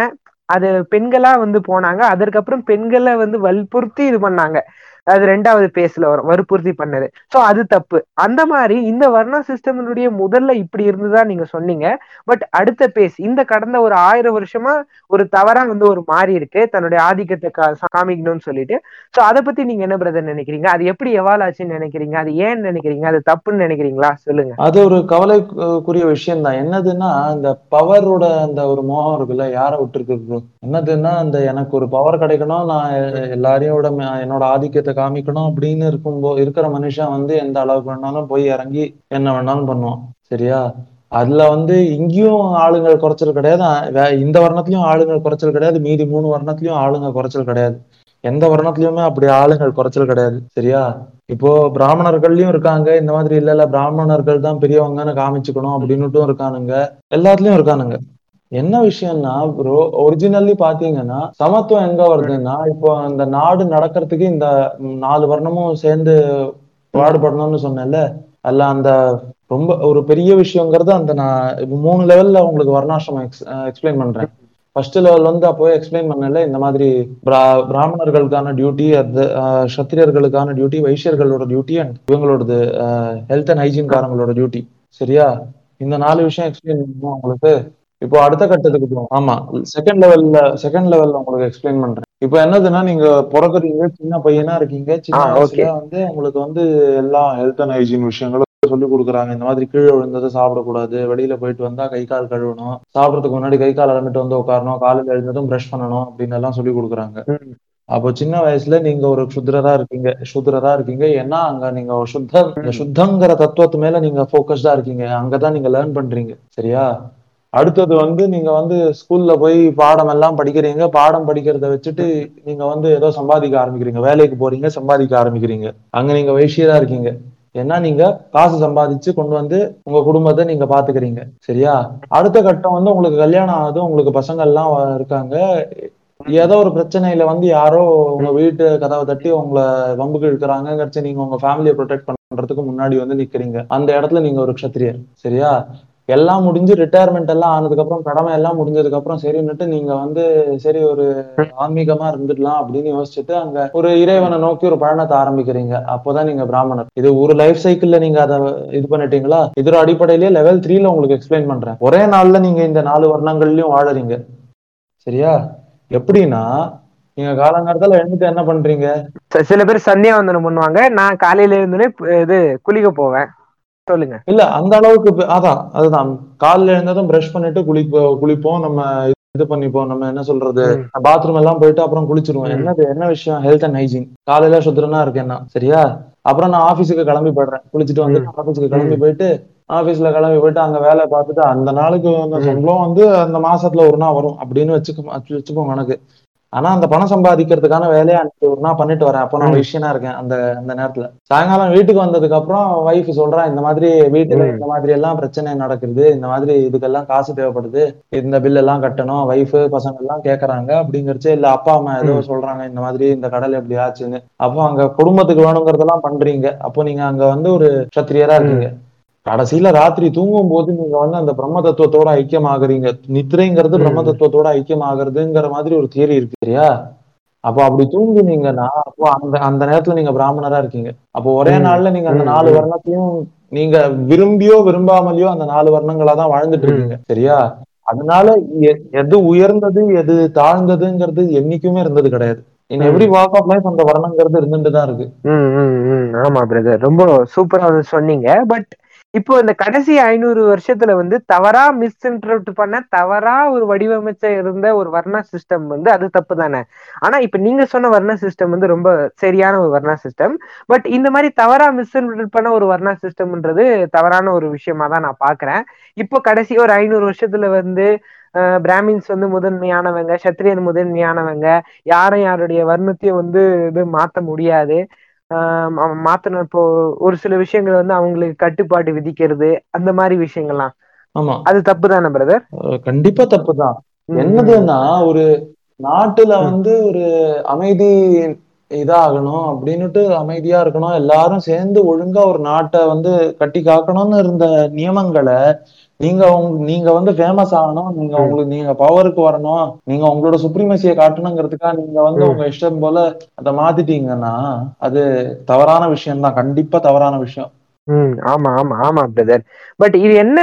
அது பெண்களா வந்து போனாங்க. அதற்கப்புறம் பெண்களை வந்து வற்புறுத்தி இது பண்ணாங்க. அது ரெண்டாவது பேஸ்ல வரும் வற்புறுத்தி பண்ணது. ஸோ அது தப்பு. அந்த மாதிரி இந்த வர்ணா சிஸ்டம்னுடைய முதல்ல இப்படி இருந்துதா நீங்க சொன்னீங்க. பட் அடுத்த பேஸ் இந்த கடந்த ஒரு ஆயிரம் வருஷமா ஒரு தவறா வந்து ஒரு மாறி இருக்கு. தன்னுடைய ஆதிக்கத்தை கா- காமிக்கணும்னு சொல்லிட்டு. ஸோ அதை பத்தி நீங்க என்ன பிரதர் நினைக்கிறீங்க? அது எப்படி எவால் ஆச்சுன்னு நினைக்கிறீங்க? அது ஏன் நினைக்கிறீங்க? அது தப்புன்னு நினைக்கிறீங்களா? சொல்லுங்க. அது ஒரு கவலைக்குரிய விஷயம் தான் என்னதுன்னா இந்த பவரோட அந்த ஒரு மோகம் இருக்குல்ல யாரை விட்டுருக்கு என்னதுன்னா அந்த எனக்கு ஒரு பவர் கிடைக்கணும் நான் எல்லாரையும் என்னோட ஆதிக்கத்தை காமிக்கணும் அப்படின்னு இருக்கும்போ இருக்கிற மனுஷன் வந்து எந்த அளவுக்கு வேணாலும் போய் இறங்கி என்ன வேணாலும் பண்ணுவான் சரியா? அதுல வந்து இங்கேயும் ஆளுங்கள் குறைச்சல் கிடையாது. வே- இந்த வர்ணத்திலயும் ஆளுங்கள் குறைச்சல் கிடையாது. மீதி மூணு வருணத்துலயும் ஆளுங்க குறைச்சல் கிடையாது. எந்த வருணத்துலயுமே அப்படி ஆளுங்கள் குறைச்சல் கிடையாது சரியா? இப்போ பிராமணர்கள்லயும் இருக்காங்க. இந்த மாதிரி இல்ல இல்ல பிராமணர்கள் தான் பெரியவங்கன்னு காமிச்சுக்கணும் அப்படின்னுட்டும் இருக்கானுங்க. எல்லாத்துலயும் இருக்கானுங்க. என்ன விஷயம்னா ப்ரோ ஒரிஜினல்லி பாத்தீங்கன்னா சமத்துவம் எங்க வருதுன்னா இப்போ அந்த நாடு நடக்கிறதுக்கு இந்த நாலு வர்ணமும் சேர்ந்து பாடுபடணும்னு சொன்னேன்ல அல்ல அந்த ரொம்ப ஒரு பெரிய விஷயங்கிறது அந்த நான் மூணு லெவல்ல உங்களுக்கு வர்ணாசிரமம் எக்ஸ்பிளைன் பண்றேன். ஃபர்ஸ்ட் லெவல் வந்து அப்போவே எக்ஸ்பிளைன் பண்ணல இந்த மாதிரி பிரா- பிராமணர்களுக்கான டியூட்டி அது சத்திரியர்களுக்கான டியூட்டி வைசியர்களோட டியூட்டி அண்ட் இவங்களோடது ஹெல்த் அண்ட் ஹைஜீன் காரங்களோட டியூட்டி சரியா? இந்த நாலு விஷயம் எக்ஸ்பிளைன் பண்ணுவோம் உங்களுக்கு. இப்போ அடுத்த கட்டத்துக்கு போவோம் ஆமா செகண்ட் லெவல்ல செகண்ட் லெவல்ல உங்களுக்கு எக்ஸ்பிளைன் பண்றேன். இப்போ என்னதுன்னா நீங்க பிறக்குறீங்க சின்ன பையனா இருக்கீங்க சின்ன வயசுல. வந்து உங்களுக்கு வந்து எல்லா ஹெல்த் அண்ட் ஹைஜீன் விஷயங்களும் சொல்லி கொடுக்குறாங்க. இந்த மாதிரி கீழே விழுந்ததை சாப்பிடக்கூடாது வெளியில போயிட்டு வந்தா கை கால் கழுவணும் சாப்பிடறதுக்கு முன்னாடி கை கால் அலம்பிட்டு வந்து உட்காரணும் காலையில எழுந்ததும் பிரஷ் பண்ணணும் அப்படின்னு எல்லாம் சொல்லி கொடுக்குறாங்க. அப்போ சின்ன வயசுல நீங்க ஒரு சுத்ரரா இருக்கீங்க சுத்ரரா இருக்கீங்க. ஏன்னா அங்க நீங்க சுத்தம் இந்த சுத்தங்கிற தத்துவத்து மேல நீங்க போக்கஸ்டா இருக்கீங்க. அங்கதான் நீங்க லேர்ன் பண்றீங்க. சரியா? அடுத்தது வந்து நீங்க வந்து ஸ்கூல்ல போய் பாடம் எல்லாம் படிக்கிறீங்க. பாடம் படிக்கிறத வச்சுட்டு நீங்க வந்து ஏதோ சம்பாதிக்க ஆரம்பிக்கிறீங்க. வேலைக்கு போறீங்க சம்பாதிக்க ஆரம்பிக்கிறீங்க. அங்க நீங்க வைஷியரா இருக்கீங்க. ஏன்னா நீங்க காசு சம்பாதிச்சு கொண்டு வந்து உங்க குடும்பத்தை நீங்க பாத்துக்கிறீங்க. சரியா? அடுத்த கட்டம் வந்து உங்களுக்கு கல்யாணம் ஆகுது உங்களுக்கு பசங்க எல்லாம் இருக்காங்க. ஏதோ ஒரு பிரச்சனையில வந்து யாரோ உங்க வீட்டு கதவை தட்டி உங்களை வம்புக்கு இழுக்கிறாங்க நீங்க உங்க ஃபேமிலியை ப்ரொடெக்ட் பண்றதுக்கு முன்னாடி வந்து நிக்கிறீங்க. அந்த இடத்துல நீங்க ஒரு க்ஷத்திரியர் சரியா? எல்லாம் முடிஞ்சு ரிட்டையர்மெண்ட் எல்லாம் ஆனதுக்கு அப்புறம் கடமை எல்லாம் முடிஞ்சதுக்கு அப்புறம் சரின்னுட்டு நீங்க வந்து சரி ஒரு ஆன்மீகமா இருந்துடலாம் அப்படின்னு யோசிச்சுட்டு அங்க ஒரு இறைவனை நோக்கி ஒரு பயணத்தை ஆரம்பிக்கிறீங்க. அப்போதான் நீங்க பிராமணர். இது ஒரு லைஃப் சைக்கிள்ல நீங்க அதை இது பண்ணிட்டீங்களா? இதோட அடிப்படையிலேயே லெவல் த்ரீல உங்களுக்கு எக்ஸ்பிளைன் பண்றேன். ஒரே நாள்ல நீங்க இந்த நாலு வர்ணங்கள்லயும் வாழறீங்க. சரியா? எப்படின்னா நீங்க காலங்காலத்துல எழுந்துட்டு என்ன பண்றீங்க? சில பேர் சந்தியாவந்தனம் பண்ணுவாங்க. நான் காலையில இருந்துனே இது குளிக்க போவேன். சொல்லுங்க. இல்ல அந்த அளவுக்கு அதான் அதுதான். காலைல எழுந்ததும் பிரஷ் பண்ணிட்டு குளிப்போ குளிப்போம் நம்ம இது பண்ணிப்போம். நம்ம என்ன சொல்றது. பாத்ரூம் எல்லாம் போயிட்டு அப்புறம் குளிச்சிருவோம். என்னது என்ன விஷயம்? ஹெல்த் அண்ட் ஹைஜீன் காலையில சுத்திரனா இருக்கேன்னா சரியா? அப்புறம் நான் ஆபீஸுக்கு கிளம்பி போயிடுறேன். குளிச்சுட்டு வந்து ஆபீஸுக்கு கிளம்பி போயிட்டு ஆபீஸ்ல கிளம்பி போயிட்டு அங்க வேலை பார்த்துட்டு அந்த நாளுக்கு அந்த. சம்பளம் வந்து அந்த மாசத்துல ஒரு நாள் வரும். அப்படின்னு வச்சுக்கோ வச்சுப்போம் கணக்கு. ஆனா அந்த பணம் சம்பாதிக்கிறதுக்கான வேலையை அன்னைக்கு ஒரு நாள் பண்ணிட்டு வரேன் அப்போ நான் ம். விஷயனா இருக்கேன் அந்த அந்த நேரத்துல சாயங்காலம் வீட்டுக்கு வந்ததுக்கு அப்புறம் ஒய்ஃப் சொல்றா இந்த மாதிரி வீட்டுல. இந்த மாதிரி எல்லாம் பிரச்சனை நடக்குது இந்த மாதிரி இதுக்கெல்லாம் காசு தேவைப்படுது இந்த பில் எல்லாம் கட்டணும் ஒய்ஃப் பசங்க எல்லாம் கேக்குறாங்க அப்படிங்கறச்சே இல்ல அப்பா அம்மா ஏதோ. சொல்றாங்க இந்த மாதிரி இந்த கடல் எப்படி ஆச்சுன்னு அப்போ அங்க குடும்பத்துக்கு வேணுங்கிறதெல்லாம் பண்றீங்க அப்போ நீங்க அங்க வந்து ஒரு சத்திரியரா இருக்கீங்க கடைசியில ராத்திரி தூங்கும் போது நீங்க வந்து அந்த பிரம்ம தத்துவத்தோட ஐக்கியமாகறீங்க நித்திரைங்கிறது ம். பிரம்ம தத்துவத்தோட ஐக்கியமாகறதுங்கிற மாதிரி ஒரு தியரி இருக்கு சரியா அப்போ அப்படி தூங்குனீங்கன்னா அப்போ அந்த அந்த நேரத்துல நீங்க பிராமணரா இருக்கீங்க அப்போ ஒரே. நாள்ல நீங்க அந்த நாலு. வர்ணத்தையும் நீங்க விரும்பியோ விரும்பாமலையோ அந்த நாலு வர்ணங்களா தான் வாழ்ந்துட்டு இருக்கீங்க சரியா அதனால எது உயர்ந்தது எது தாழ்ந்ததுங்கிறது என்னைக்குமே இருந்தது கிடையாது in. Every walk of life அந்த வர்ணங்கிறது இருந்துட்டு தான் இருக்கு. ஆமா பிரதர் ரொம்ப சூப்பரா சொன்னீங்க பட் இப்போ இந்த கடைசி ஐநூறு வருஷத்துல வந்து தவறா மிஸ்இன்டர்பிரட் பண்ண தவறா ஒரு வடிவமைச்ச இருந்த ஒரு வர்ணா சிஸ்டம் வந்து அது தப்பு தானே? ஆனா இப்ப நீங்க சொன்ன வர்ண சிஸ்டம் வந்து ரொம்ப சரியான ஒரு வர்ணா சிஸ்டம் பட் இந்த மாதிரி தவறா மிஸ்இன்டர்பிரட் பண்ண ஒரு வர்ணா சிஸ்டம்ன்றது தவறான ஒரு விஷயமா தான் நான் பாக்குறேன். இப்போ கடைசி ஒரு ஐநூறு வருஷத்துல வந்து பிராமின்ஸ் வந்து முதன்மையானவங்க சத்திரியன் முதன்மையானவங்க யாரும் யாருடைய வர்ணத்தையும் வந்து இது மாத்த முடியாது. மாத்தணும் இப்போ ஒரு சில விஷயங்கள் வந்து அவங்களுக்கு கட்டுப்பாடு விதிக்கிறது அந்த மாதிரி விஷயங்கள்லாம். ஆமா. அது தப்பு தானே பிரதர் கண்டிப்பா தப்புதான். என்னதுன்னா ஒரு நாட்டுல வந்து ஒரு அமைதி இதாகணும் அப்படின்னுட்டு அமைதியா இருக்கணும் எல்லாரும் சேர்ந்து ஒழுங்கா ஒரு நாட்டை வந்து கட்டி காக்கணும்னு இருந்த நியமங்களை நீங்க நீங்க வந்து ஃபேமஸ் ஆகணும் நீங்க. உங்களுக்கு நீங்க பவருக்கு வரணும் நீங்க உங்களோட சுப்ரீமசியை காட்டணுங்கிறதுக்காக நீங்க வந்து. உங்க இஷ்டம் போல அதை மாத்திட்டீங்கன்னா அது தவறான விஷயம் தான் கண்டிப்பா தவறான விஷயம் ம் ஆமா ஆமா ஆமா பிரதர் பட் இது என்ன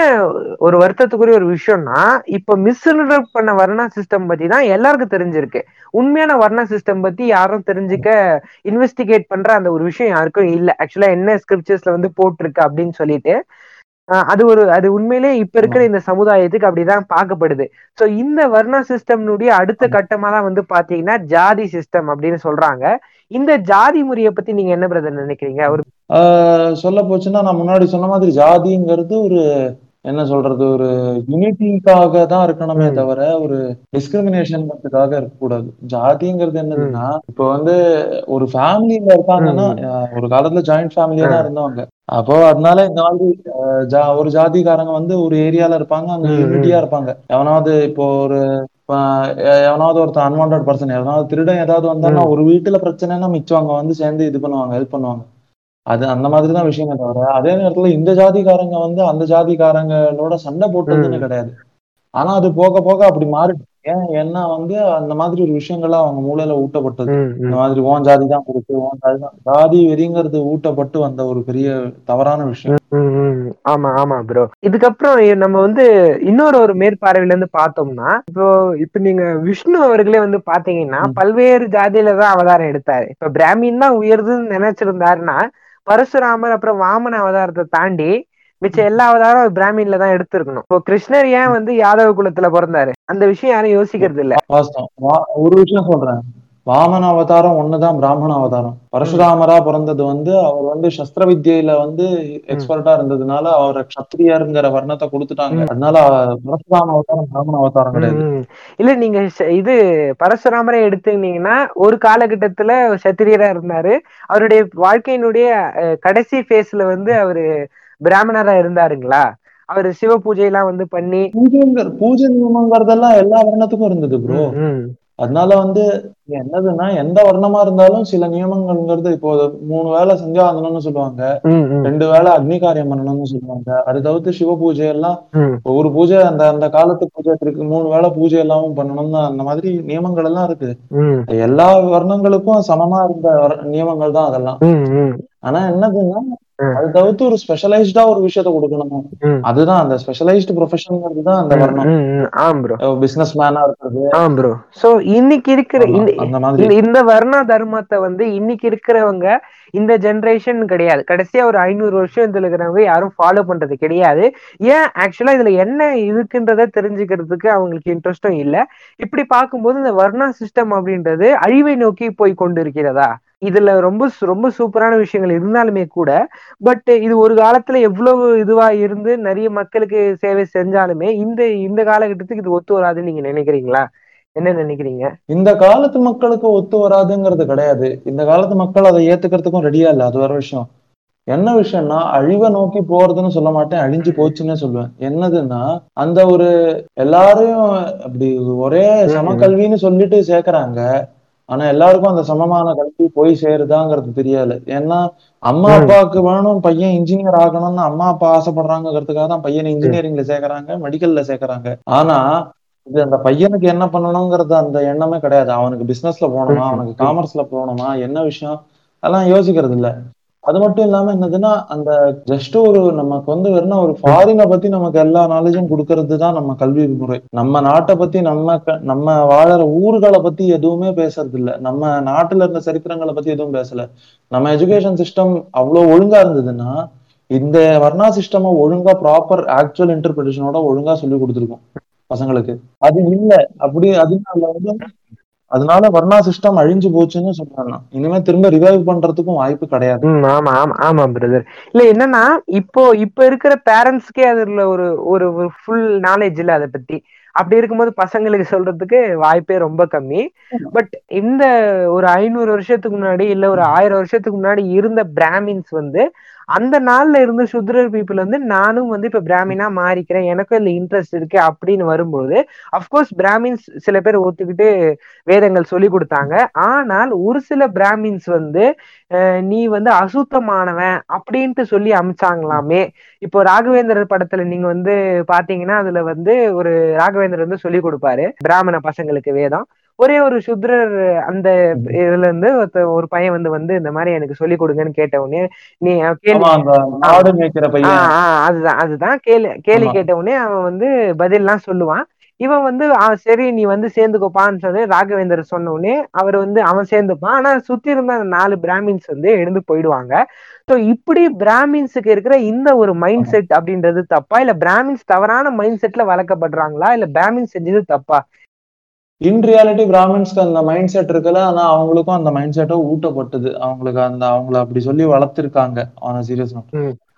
ஒரு வருத்தத்துக்குரிய ஒரு விஷயம்னா இப்ப மிஸ்இன்டர்பிரட் பண்ண வர்ணா சிஸ்டம் பத்தி தான் எல்லாருக்கும் தெரிஞ்சிருக்கு உண்மையான வர்ணா சிஸ்டம் பத்தி யாரும் தெரிஞ்சுக்க இன்வெஸ்டிகேட் பண்ற அந்த ஒரு விஷயம் யாருக்கும் இல்ல ஆக்சுவலா என்ன ஸ்கிரிப்சர்ஸ்ல வந்து போட்டிருக்கு அப்படின்னு சொல்லிட்டு அது ஒரு அது உண்மையிலே இப்ப இருக்கிற இந்த சமுதாயத்துக்கு அப்படிதான் பார்க்கப்படுது. சோ இந்த வர்ணா சிஸ்டம்னுடைய அடுத்த கட்டமா தான் வந்து பாத்தீங்கன்னா ஜாதி சிஸ்டம் அப்படின்னு சொல்றாங்க. இந்த ஜாதி முறையை பத்தி நீங்க என்ன பிரதர் நினைக்கிறீங்க? ஒரு ஆஹ் சொல்ல போச்சுன்னா நான் முன்னாடி சொன்ன மாதிரி ஜாதிங்கிறது ஒரு என்ன சொல்றது ஒரு யூனிட்டிக்காக தான் இருக்கணுமே. தவிர ஒரு டிஸ்கிரிமினேஷன்ங்கிறதுக்காக இருக்கக்கூடாது ஜாதிங்கிறது என்னதுன்னா இப்போ வந்து ஒரு ஃபேமிலியில இருக்காங்கன்னா ஒரு காலத்துல ஜாயிண்ட் ஃபேமிலியா தான். இருந்தவங்க அப்போ அதனால இந்த மாதிரி ஒரு ஜாதிக்காரங்க வந்து ஒரு ஏரியால இருப்பாங்க அங்க. யூனிட்டியா இருப்பாங்க எவனாவது இப்போ ஒரு எவனாவது ஒருத்தன் அன்வான்ட் பர்சன் எவனாவது திருடன் ஏதாவது வந்தான்னா ம். ஒரு வீட்டுல பிரச்சனைன்னா மிச்சவங்க வந்து சேர்ந்து இது பண்ணுவாங்க ஹெல்ப் பண்ணுவாங்க அது அந்த மாதிரி தான் விஷயமே தவிர அதே நேரத்துல இந்த ஜாதிக்காரங்க வந்து அந்த ஜாதிக்காரங்களோட சண்டை போட்டதுன்னு. கிடையாது ஆனா அது போக போக அப்படி மாறிடுச்சு ஏன் ஏன்னா வந்து அந்த மாதிரி ஒரு விஷயங்கள்லாம் அவங்க மூளையில ஊட்டப்பட்டது. இந்த மாதிரி ஓன் ஜாதி தான் கொடுத்து ஓன் ஜாதி தான் ஜாதி வெறிங்கிறது ஊட்டப்பட்டு வந்த ஒரு பெரிய தவறான விஷயம். ஆமா ஆமா ப்ரோ இதுக்கப்புறம் நம்ம வந்து இன்னொரு ஒரு மேற்பார்வையில இருந்து பார்த்தோம்னா இப்போ இப்ப நீங்க விஷ்ணு அவர்களே வந்து பாத்தீங்கன்னா. பல்வேறு ஜாதியில தான் அவதாரம் எடுத்தாரு இப்ப பிராமின் தான் உயர்துன்னு நினைச்சிருந்தாருன்னா பரசுராமர் அப்புறம் வாமன அவதாரத்தை தாண்டி மிச்ச எல்லா அவதாரம் பிராமின்ல தான் எடுத்திருக்கணும். இப்போ கிருஷ்ணர் ஏன் வந்து யாதவ குலத்துல பிறந்தாரு? அந்த விஷயம் யாரும் யோசிக்கிறது இல்ல ஒரு விஷயம் சொல்றேன். வாமன அவதாரம் ஒண்ணுதான் பிராமண அவதாரம் பரசுராமரா பிறந்தது வந்து அவர் வந்து சஸ்திர வித்யில வந்து எக்ஸ்பர்ட்டா இருந்ததுனால அவரை கத்திரியருங்கிற வர்ணத்தை கொடுத்துட்டாங்க. அதனால பரசுராம அவதாரம் பிராமண அவதாரம் கிடையாது. இல்ல நீங்க இது பரசுராமரை எடுத்துக்கிட்டீங்கன்னா ஒரு காலகட்டத்துல சத்திரியரா இருந்தாரு. அவருடைய வாழ்க்கையினுடைய கடைசி ஃபேஸ்ல வந்து அவரு பிராமணரா இருந்தாருங்களா? அவரு சிவ பூஜை எல்லாம் வந்து பண்ணி பூஜைங்கிற பூஜை நியமங்கிறதெல்லாம் எல்லா வர்ணத்துக்கும் இருந்தது ப்ரோ அதனால வந்து என்னதுன்னா எந்த வர்ணமா இருந்தாலும் சில நியமங்கள்ங்கிறது இப்போ மூணு வேளை சந்தியாவந்தனம்னு சொல்லுவாங்க. ரெண்டு வேளை அக்னி காரியம் பண்ணணும்னு சொல்லுவாங்க. அது தவிர்த்து சிவ பூஜை எல்லாம் ஒரு பூஜை அந்த அந்த காலத்து பூஜை இருக்கு. மூணு வேளை பூஜை எல்லாமும் பண்ணணும்னு அந்த மாதிரி நியமங்கள் எல்லாம் இருக்கு. எல்லா வர்ணங்களுக்கும் சமமா இருந்த நியமங்கள் தான் அதெல்லாம். ஆனா என்னதுன்னா. அது தவிர்த்து ஒரு ஸ்பெஷலைஸ்டா ஒரு விஷயத்த கொடுக்கணும். அதுதான் அந்த ஸ்பெஷலைஸ்டு ப்ரொஃபஷன்ங்கிறது தான் அந்த வர்ணம். ஆம் ப்ரோ பிசினஸ் மேனா இருக்கிறது. ஆம் ப்ரோ சோ இன்னைக்கு இருக்கிற இந்த வர்ண தர்மத்தை வந்து இன்னைக்கு இருக்கிறவங்க இந்த ஜெனரேஷன் கிடையாது. கடைசியா ஒரு ஐநூறு வருஷம் இதுல இருக்கிறவங்க யாரும் ஃபாலோ பண்றது கிடையாது. ஏன் ஆக்சுவலா இதுல என்ன இருக்குன்றத தெரிஞ்சுக்கிறதுக்கு அவங்களுக்கு இன்ட்ரெஸ்டும் இல்ல. இப்படி பார்க்கும்போது இந்த வர்ணா சிஸ்டம் அப்படின்றது அழிவை நோக்கி போய் கொண்டு இருக்கிறதா இதுல ரொம்ப சு- ரொம்ப சூப்பரான விஷயங்கள் இருந்தாலுமே கூட பட் இது ஒரு காலத்துல எவ்வளவு இதுவா இருந்து நிறைய மக்களுக்கு சேவை செஞ்சாலுமே இந்த இந்த காலகட்டத்துக்கு இது ஒத்து வராதுன்னு நீங்க நினைக்கிறீங்களா? என்ன நினைக்கிறீங்க? இந்த காலத்து மக்களுக்கு ஒத்து வராதுங்கிறது கிடையாது. இந்த காலத்து மக்கள் அதை ஏத்துக்கிறதுக்கும் ரெடியா இல்ல. அது ஒரு விஷயம். என்ன விஷயம்னா அழிவை நோக்கி போறதுன்னு சொல்ல மாட்டேன். அழிஞ்சு போச்சுன்னு சொல்லுவேன். என்னதுன்னா அந்த ஒரு எல்லாரையும் அப்படி ஒரே சமக்கல்வின்னு சொல்லிட்டு சேர்க்கறாங்க. ஆனா எல்லாருக்கும் அந்த சமமான கல்வி போய் சேருதாங்கிறது தெரியல. ஏன்னா அம்மா. அப்பாவுக்கு வேணும் பையன் இன்ஜினியர் ஆகணும்னு அம்மா அப்பா ஆசைப்படுறாங்கிறதுக்காக தான் பையனை இன்ஜினியரிங்ல சேர்க்கறாங்க மெடிக்கல்ல சேர்க்கறாங்க. ஆனா இது அந்த பையனுக்கு என்ன பண்ணணுங்கிறது அந்த எண்ணமே கிடையாது. அவனுக்கு பிசினஸ்ல போகணுமா? அவனுக்கு. காமர்ஸ்ல போகணுமா? என்ன விஷயம்? அதெல்லாம் யோசிக்கிறது இல்ல. அது மட்டும் இல்லாம என்னதுன்னா அந்த ஜஸ்ட் ஒரு நமக்கு வந்து வெறும் ஒரு ஃபாரினை பத்தி நமக்கு எல்லா நாலேஜும் கொடுக்கறது தான் நம்ம கல்வி முறை. நம்ம நாட்டை பத்தி நம்ம நம்ம வாழற ஊர்களை பத்தி எதுவுமே பேசுறது இல்ல. நம்ம நாட்டுல இருந்த சரித்திரங்களை பத்தி எதுவும் பேசல. நம்ம எஜுகேஷன் சிஸ்டம் அவ்வளவு ஒழுங்கா இருந்ததுன்னா இந்த வர்ணா சிஸ்டம் ஒழுங்கா ப்ராப்பர் ஆக்சுவல் இன்டர்பிரிட்டேஷனோட ஒழுங்கா சொல்லி கொடுத்துருக்கோம். பசங்களுக்கு. அது இல்ல. அப்படி அதனால வந்து அதனால வர்ணா சிஸ்டம் அழிஞ்சு போச்சுன்னு சொல்றேன் இனிமே திரும்ப ரிவைவ் பண்றதுக்கும் வாய்ப்பு கிடையாது. ஆமா ஆமா ஆமா பிரதர் இல்ல என்னன்னா இப்போ இப்ப இருக்கிற பேரண்ட்ஸ்க்கே அதுல ஒரு ஒரு ஃபுல் நாலேஜ் இல்ல அதை பத்தி. அப்படி இருக்கும்போது பசங்களுக்கு சொல்றதுக்கு வாய்ப்பே ரொம்ப கம்மி. பட் இந்த ஒரு ஐநூறு வருஷத்துக்கு முன்னாடி இல்ல ஒரு ஆயிரம் வருஷத்துக்கு முன்னாடி இருந்த பிராமின்ஸ் வந்து அந்த நாள்ல இருந்த சுத்ரர் பீப்புள் வந்து நானும் வந்து இப்ப பிராமினா மாறிக்கிறேன் எனக்கும் இதுல இன்ட்ரெஸ்ட் இருக்கு அப்படின்னு வரும்போது அப்கோர்ஸ் பிராமின்ஸ் சில பேர் ஒத்துக்கிட்டு வேதங்கள் சொல்லி கொடுத்தாங்க. ஆனால் ஒரு சில பிராமின்ஸ் வந்து அஹ், நீ வந்து அசுத்தமானவன் அப்படின்ட்டு சொல்லி அமிச்சாங்களாமே. இப்போ ராகவேந்திரர் படத்துல நீங்க வந்து பாத்தீங்கன்னா அதுல வந்து ஒரு ராகவேந்திரர் வந்து சொல்லி கொடுப்பாரு. பிராமண பசங்களுக்கு வேதம். ஒரே ஒரு சுத்ரர் அந்த இதுல இருந்து ஒரு பையன் வந்து வந்து இந்த மாதிரி எனக்கு சொல்லி கொடுங்கன்னு கேட்ட உடனே நீ கேள்வி அதுதான் அதுதான் கேள்வி கேள்வி. கேட்ட உடனே அவன் வந்து பதில்லாம் சொல்லுவான். இவன் வந்து "ஆ, சரி நீ வந்து சேர்ந்துக்கோப்பான்னு சொல்லி ராகவேந்தர் சொன்ன உடனே அவர் வந்து அவன் சேர்ந்துப்பான். ஆனா சுத்தி இருந்த அந்த நாலு பிராமின்ஸ் வந்து எழுந்து போயிடுவாங்க. ஸோ இப்படி பிராமின்ஸுக்கு இருக்கிற இந்த ஒரு மைண்ட் செட் அப்படின்றது தப்பா? இல்ல பிராமின்ஸ் தவறான மைண்ட் செட்ல வளர்க்கப்படுறாங்களா? இல்ல பிராமின்ஸ் செஞ்சது தப்பா? இன் ரியாலிட்டி பிராமின்ஸ்க்கு அந்த மைண்ட் செட் இருக்குல்ல ஆனா அவங்களுக்கும் அந்த மைண்ட் செட்டோ ஊட்டப்பட்டது. அவங்களுக்கு அந்த அவங்கள அப்படி சொல்லி வளர்த்திருக்காங்க. ஆன சீரியஸ் நோட்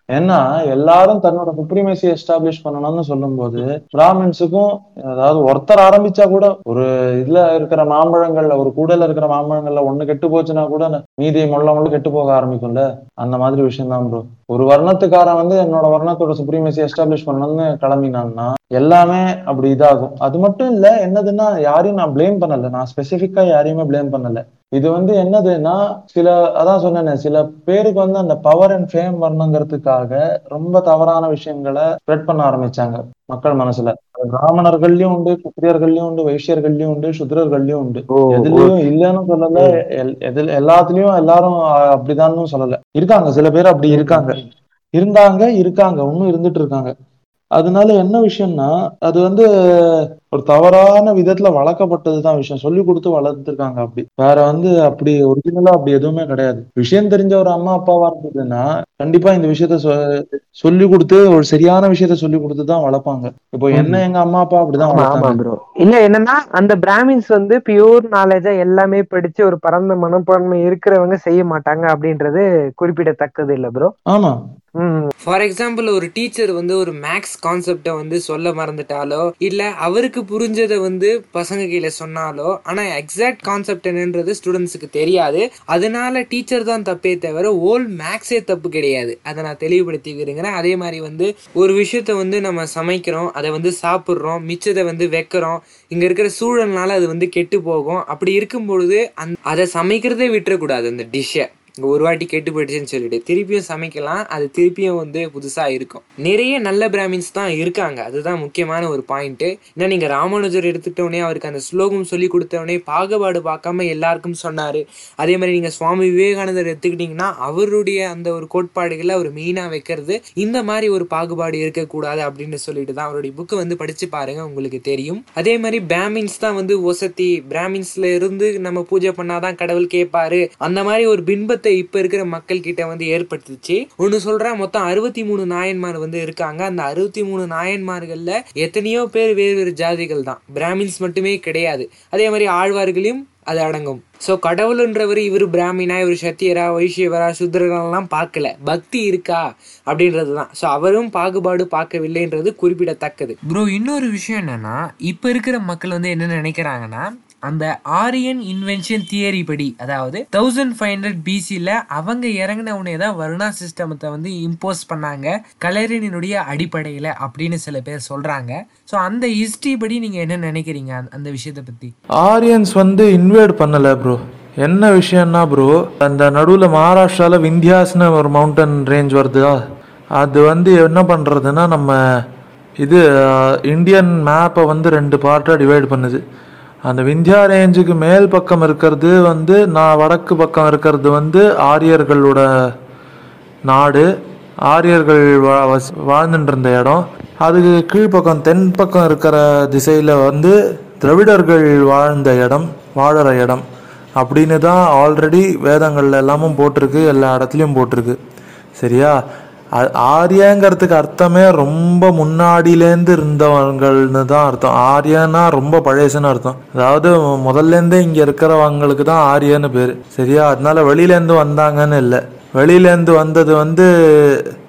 ஏன்னா எல்லாரும் தன்னோட சுப்ரீமேசி எஸ்டாப்ளிஷ் பண்ணணும்னு சொல்லும்போது பிராமின்ஸுக்கும் அதாவது ஒருத்தர் ஆரம்பிச்சா கூட ஒரு இதுல இருக்கிற மாம்பழங்கள்ல ஒரு கூடல இருக்கிற மாம்பழங்கள்ல ஒண்ணு கெட்டு போச்சுன்னா கூட மீதி முள்ள முள்ள கெட்டு போக ஆரம்பிக்கும்ல? அந்த மாதிரி விஷயம் தான் ப்ரோ ஒரு வர்ணத்துக்காரன் வந்து என்னோட வர்ணத்தோட சுப்ரீமேசி எஸ்டாப்ளிஷ் பண்ணணும்னு கிளம்பினான்னா எல்லாமே அப்படி இதாகும். அது மட்டும் இல்ல என்னதுன்னா யாரையும் நான் பிளேம் பண்ணல. நான் ஸ்பெசிஃபிக்கா யாரையுமே ப்ளேம் பண்ணல. இது வந்து என்னதுன்னா சில அதான் சொன்னேனே சில பேருக்கு வந்து அந்த பவர் அண்ட் ஃபேம் வரணுங்கிறதுக்காக ரொம்ப தவறான விஷயங்களை ஸ்ப்ரெட் பண்ண ஆரம்பிச்சாங்க மக்கள் மனசுல. பிராமணர்கள்லயும் உண்டு குத்திரியர்கள்லயும் உண்டு வைஷ்யர்கள்லயும் உண்டு சுத்ரர்கள்லயும் உண்டு. எதுலயும் இல்லைன்னு சொல்லல எல்- எதுல எல்லாத்துலயும் எல்லாரும் அப்படிதான்னு சொல்லல. இருக்காங்க சில பேர் அப்படி இருக்காங்க. இருந்தாங்க இருக்காங்க இன்னும் இருந்துட்டு இருக்காங்க. அதனால என்ன விஷயம்னா அது வந்து ஒரு தவறான விதத்துல வளர்க்கப்பட்டதுதான் விஷயம். சொல்லி கொடுத்து வளர்த்துருக்காங்க அப்படி. வேற வந்து அப்படி ஒரிஜினலா அப்படி எதுவுமே கிடையாது. விஷயம் தெரிஞ்ச ஒரு அம்மா அப்பாவா இருந்ததுன்னா கண்டிப்பா இந்த விஷயத்த சொ- சொல்லி கொடுத்து ஒரு சரியான விஷயத்த சொல்லி கொடுத்து தான் வளர்ப்பாங்க. இப்போ என்ன எங்க அம்மா அப்பா அப்படிதான் இல்ல என்னன்னா அந்த பிராமின்ஸ் வந்து பியூர் நாலேஜா எல்லாமே படிச்சு ஒரு பரந்த மனப்பான்மை இருக்கிறவங்க செய்ய மாட்டாங்க அப்படின்றது குறிப்பிடத்தக்கது இல்ல ப்ரோ ஆமா. ம். ஃபார் எக்ஸாம்பிள் ஒரு டீச்சர் வந்து ஒரு மேக்ஸ் கான்செப்டை வந்து சொல்ல மறந்துட்டாலோ இல்ல அவருக்கு புரிஞ்சதை வந்து பசங்க கீழே சொன்னாலோ ஆனால் எக்ஸாக்ட் கான்செப்ட் என்னன்றது ஸ்டூடெண்ட்ஸுக்கு தெரியாது. அதனால டீச்சர் தான் தப்பே தவிர ஓல் மேக்ஸே தப்பு கிடையாது. அதை நான் தெளிவுபடுத்தி விரும்புகிறேன் அதே மாதிரி வந்து ஒரு விஷயத்த வந்து நம்ம சமைக்கிறோம் அதை வந்து சாப்பிட்றோம் மிச்சத்தை வந்து வைக்கிறோம் இங்கே இருக்கிற சூழல்னால அது வந்து கெட்டு போகும். அப்படி இருக்கும் பொழுது அந் அதை சமைக்கிறதே விட்டுறக்கூடாது அந்த டிஷ்ஷை இங்கே ஒரு வாட்டி கெட்டு போயிடுச்சுன்னு சொல்லிட்டு திருப்பியும் சமைக்கலாம். அது திருப்பியும் வந்து புதுசாக இருக்கும். நிறைய நல்ல பிராமின்ஸ் தான் இருக்காங்க. அதுதான் முக்கியமான ஒரு பாயிண்ட்டு ஏன்னா நீங்கள் ராமானுஜர் எடுத்துட்டோடனே அவருக்கு அந்த ஸ்லோகம் சொல்லி கொடுத்தவொடனே பாகுபாடு பார்க்காம எல்லாருக்கும் சொன்னார். அதே மாதிரி நீங்கள் சுவாமி விவேகானந்தர் எடுத்துக்கிட்டிங்கன்னா அவருடைய அந்த ஒரு கோட்பாடுகளை அவர் மெயினாக வைக்கிறது இந்த மாதிரி ஒரு பாகுபாடு இருக்கக்கூடாது அப்படின்னு சொல்லிட்டு தான் அவருடைய புக்கை வந்து படித்து பாருங்க உங்களுக்கு தெரியும். அதே மாதிரி பிராமின்ஸ் தான் வந்து ஒசத்தி பிராமின்ஸில் இருந்து நம்ம பூஜை பண்ணாதான் கடவுள் கேட்பாரு. அந்த மாதிரி ஒரு பின்பத்தை இப்ப இருக்கிற மக்கள் கிட்ட வந்து ஏற்படுத்துச்சு. ஒன்னு சொல்றேன் மொத்தம் அறுபத்தி மூணு நாயன்மார் வந்து இருக்காங்க. அந்த அறுபத்தி மூணு நாயன்மார்கள்ல எத்தனையோ பேர் வேறு வேறு ஜாதிகள் தான். பிராமின்ஸ் மட்டுமே கிடையாது. அதே மாதிரி ஆழ்வார்களையும் அது அடங்கும். ஸோ கடவுள்ன்றவர் இவர் பிராமினா இவர் சத்தியரா வைஷ்யவரா சுத்திரரெல்லாம் பார்க்கல. பக்தி இருக்கா? அப்படின்றது தான் ஸோ அவரும் பாகுபாடு பார்க்கவில்லைன்றது குறிப்பிடத்தக்கது. ப்ரோ இன்னொரு விஷயம் என்னன்னா இப்போ இருக்கிற மக்கள் வந்து என்ன நினைக்கிறாங்கன்னா அந்த ஆரியன் இன்வென்ஷன் தியரி படி அதாவது தௌசண்ட் ஃபைவ் ஹண்ட்ரட் பிசியில் அவங்க இறங்கின உடனே தான் வருணா சிஸ்டமத்தை வந்து இம்போஸ் பண்ணாங்க கலரினுடைய அடிப்படையில் அப்படின்னு சில பேர் சொல்கிறாங்க ஸோ அந்த ஹிஸ்ட்ரி படி நீங்கள் என்ன நினைக்கிறீங்க அந்த- விஷயத்தை பற்றி ஆரியன்ஸ் வந்து இன்வேட் பண்ணலை ப்ரோ என்ன விஷயம்னா ப்ரோ அந்த நடுவில் மகாராஷ்டிராவில் விந்தியாஸ்னு ஒரு மவுண்டன் ரேஞ்ச் வருதா அது வந்து என்ன பண்ணுறதுன்னா நம்ம இது இந்தியன் மேப்பை வந்து ரெண்டு பார்ட்டாக டிவைட் பண்ணுது. அந்த விந்தியா ரேஞ்சுக்கு மேல் பக்கம் இருக்கிறது வந்து நான் வடக்கு பக்கம் இருக்கிறது வந்து ஆரியர்களோட நாடு. ஆரியர்கள் வா வஸ் வாழ்ந்துட்டு இருந்த இடம். அதுக்கு கீழ்ப்பக்கம் தென் பக்கம் இருக்கிற திசையில் வந்து திராவிடர்கள் வாழ்ந்த இடம் வாழற இடம். அப்படின்னு தான் ஆல்ரெடி வேதங்கள்ல எல்லாமும் போட்டிருக்கு எல்லா இடத்துலையும் போட்டிருக்கு. சரியா? ஆரியங்கிறதுக்கு அர்த்தமே ரொம்ப முன்னாடியிலேருந்து இருந்தவங்கள்னு தான் அர்த்தம். ஆரியனா ரொம்ப பழையசுன்னு அர்த்தம். அதாவது முதல்லேருந்தே இங்கே இருக்கிறவங்களுக்கு தான் ஆரியன்னு பேர். சரியா? அதனால வெளியிலேருந்து வந்தாங்கன்னு இல்லை. வெளியிலேருந்து வந்தது வந்து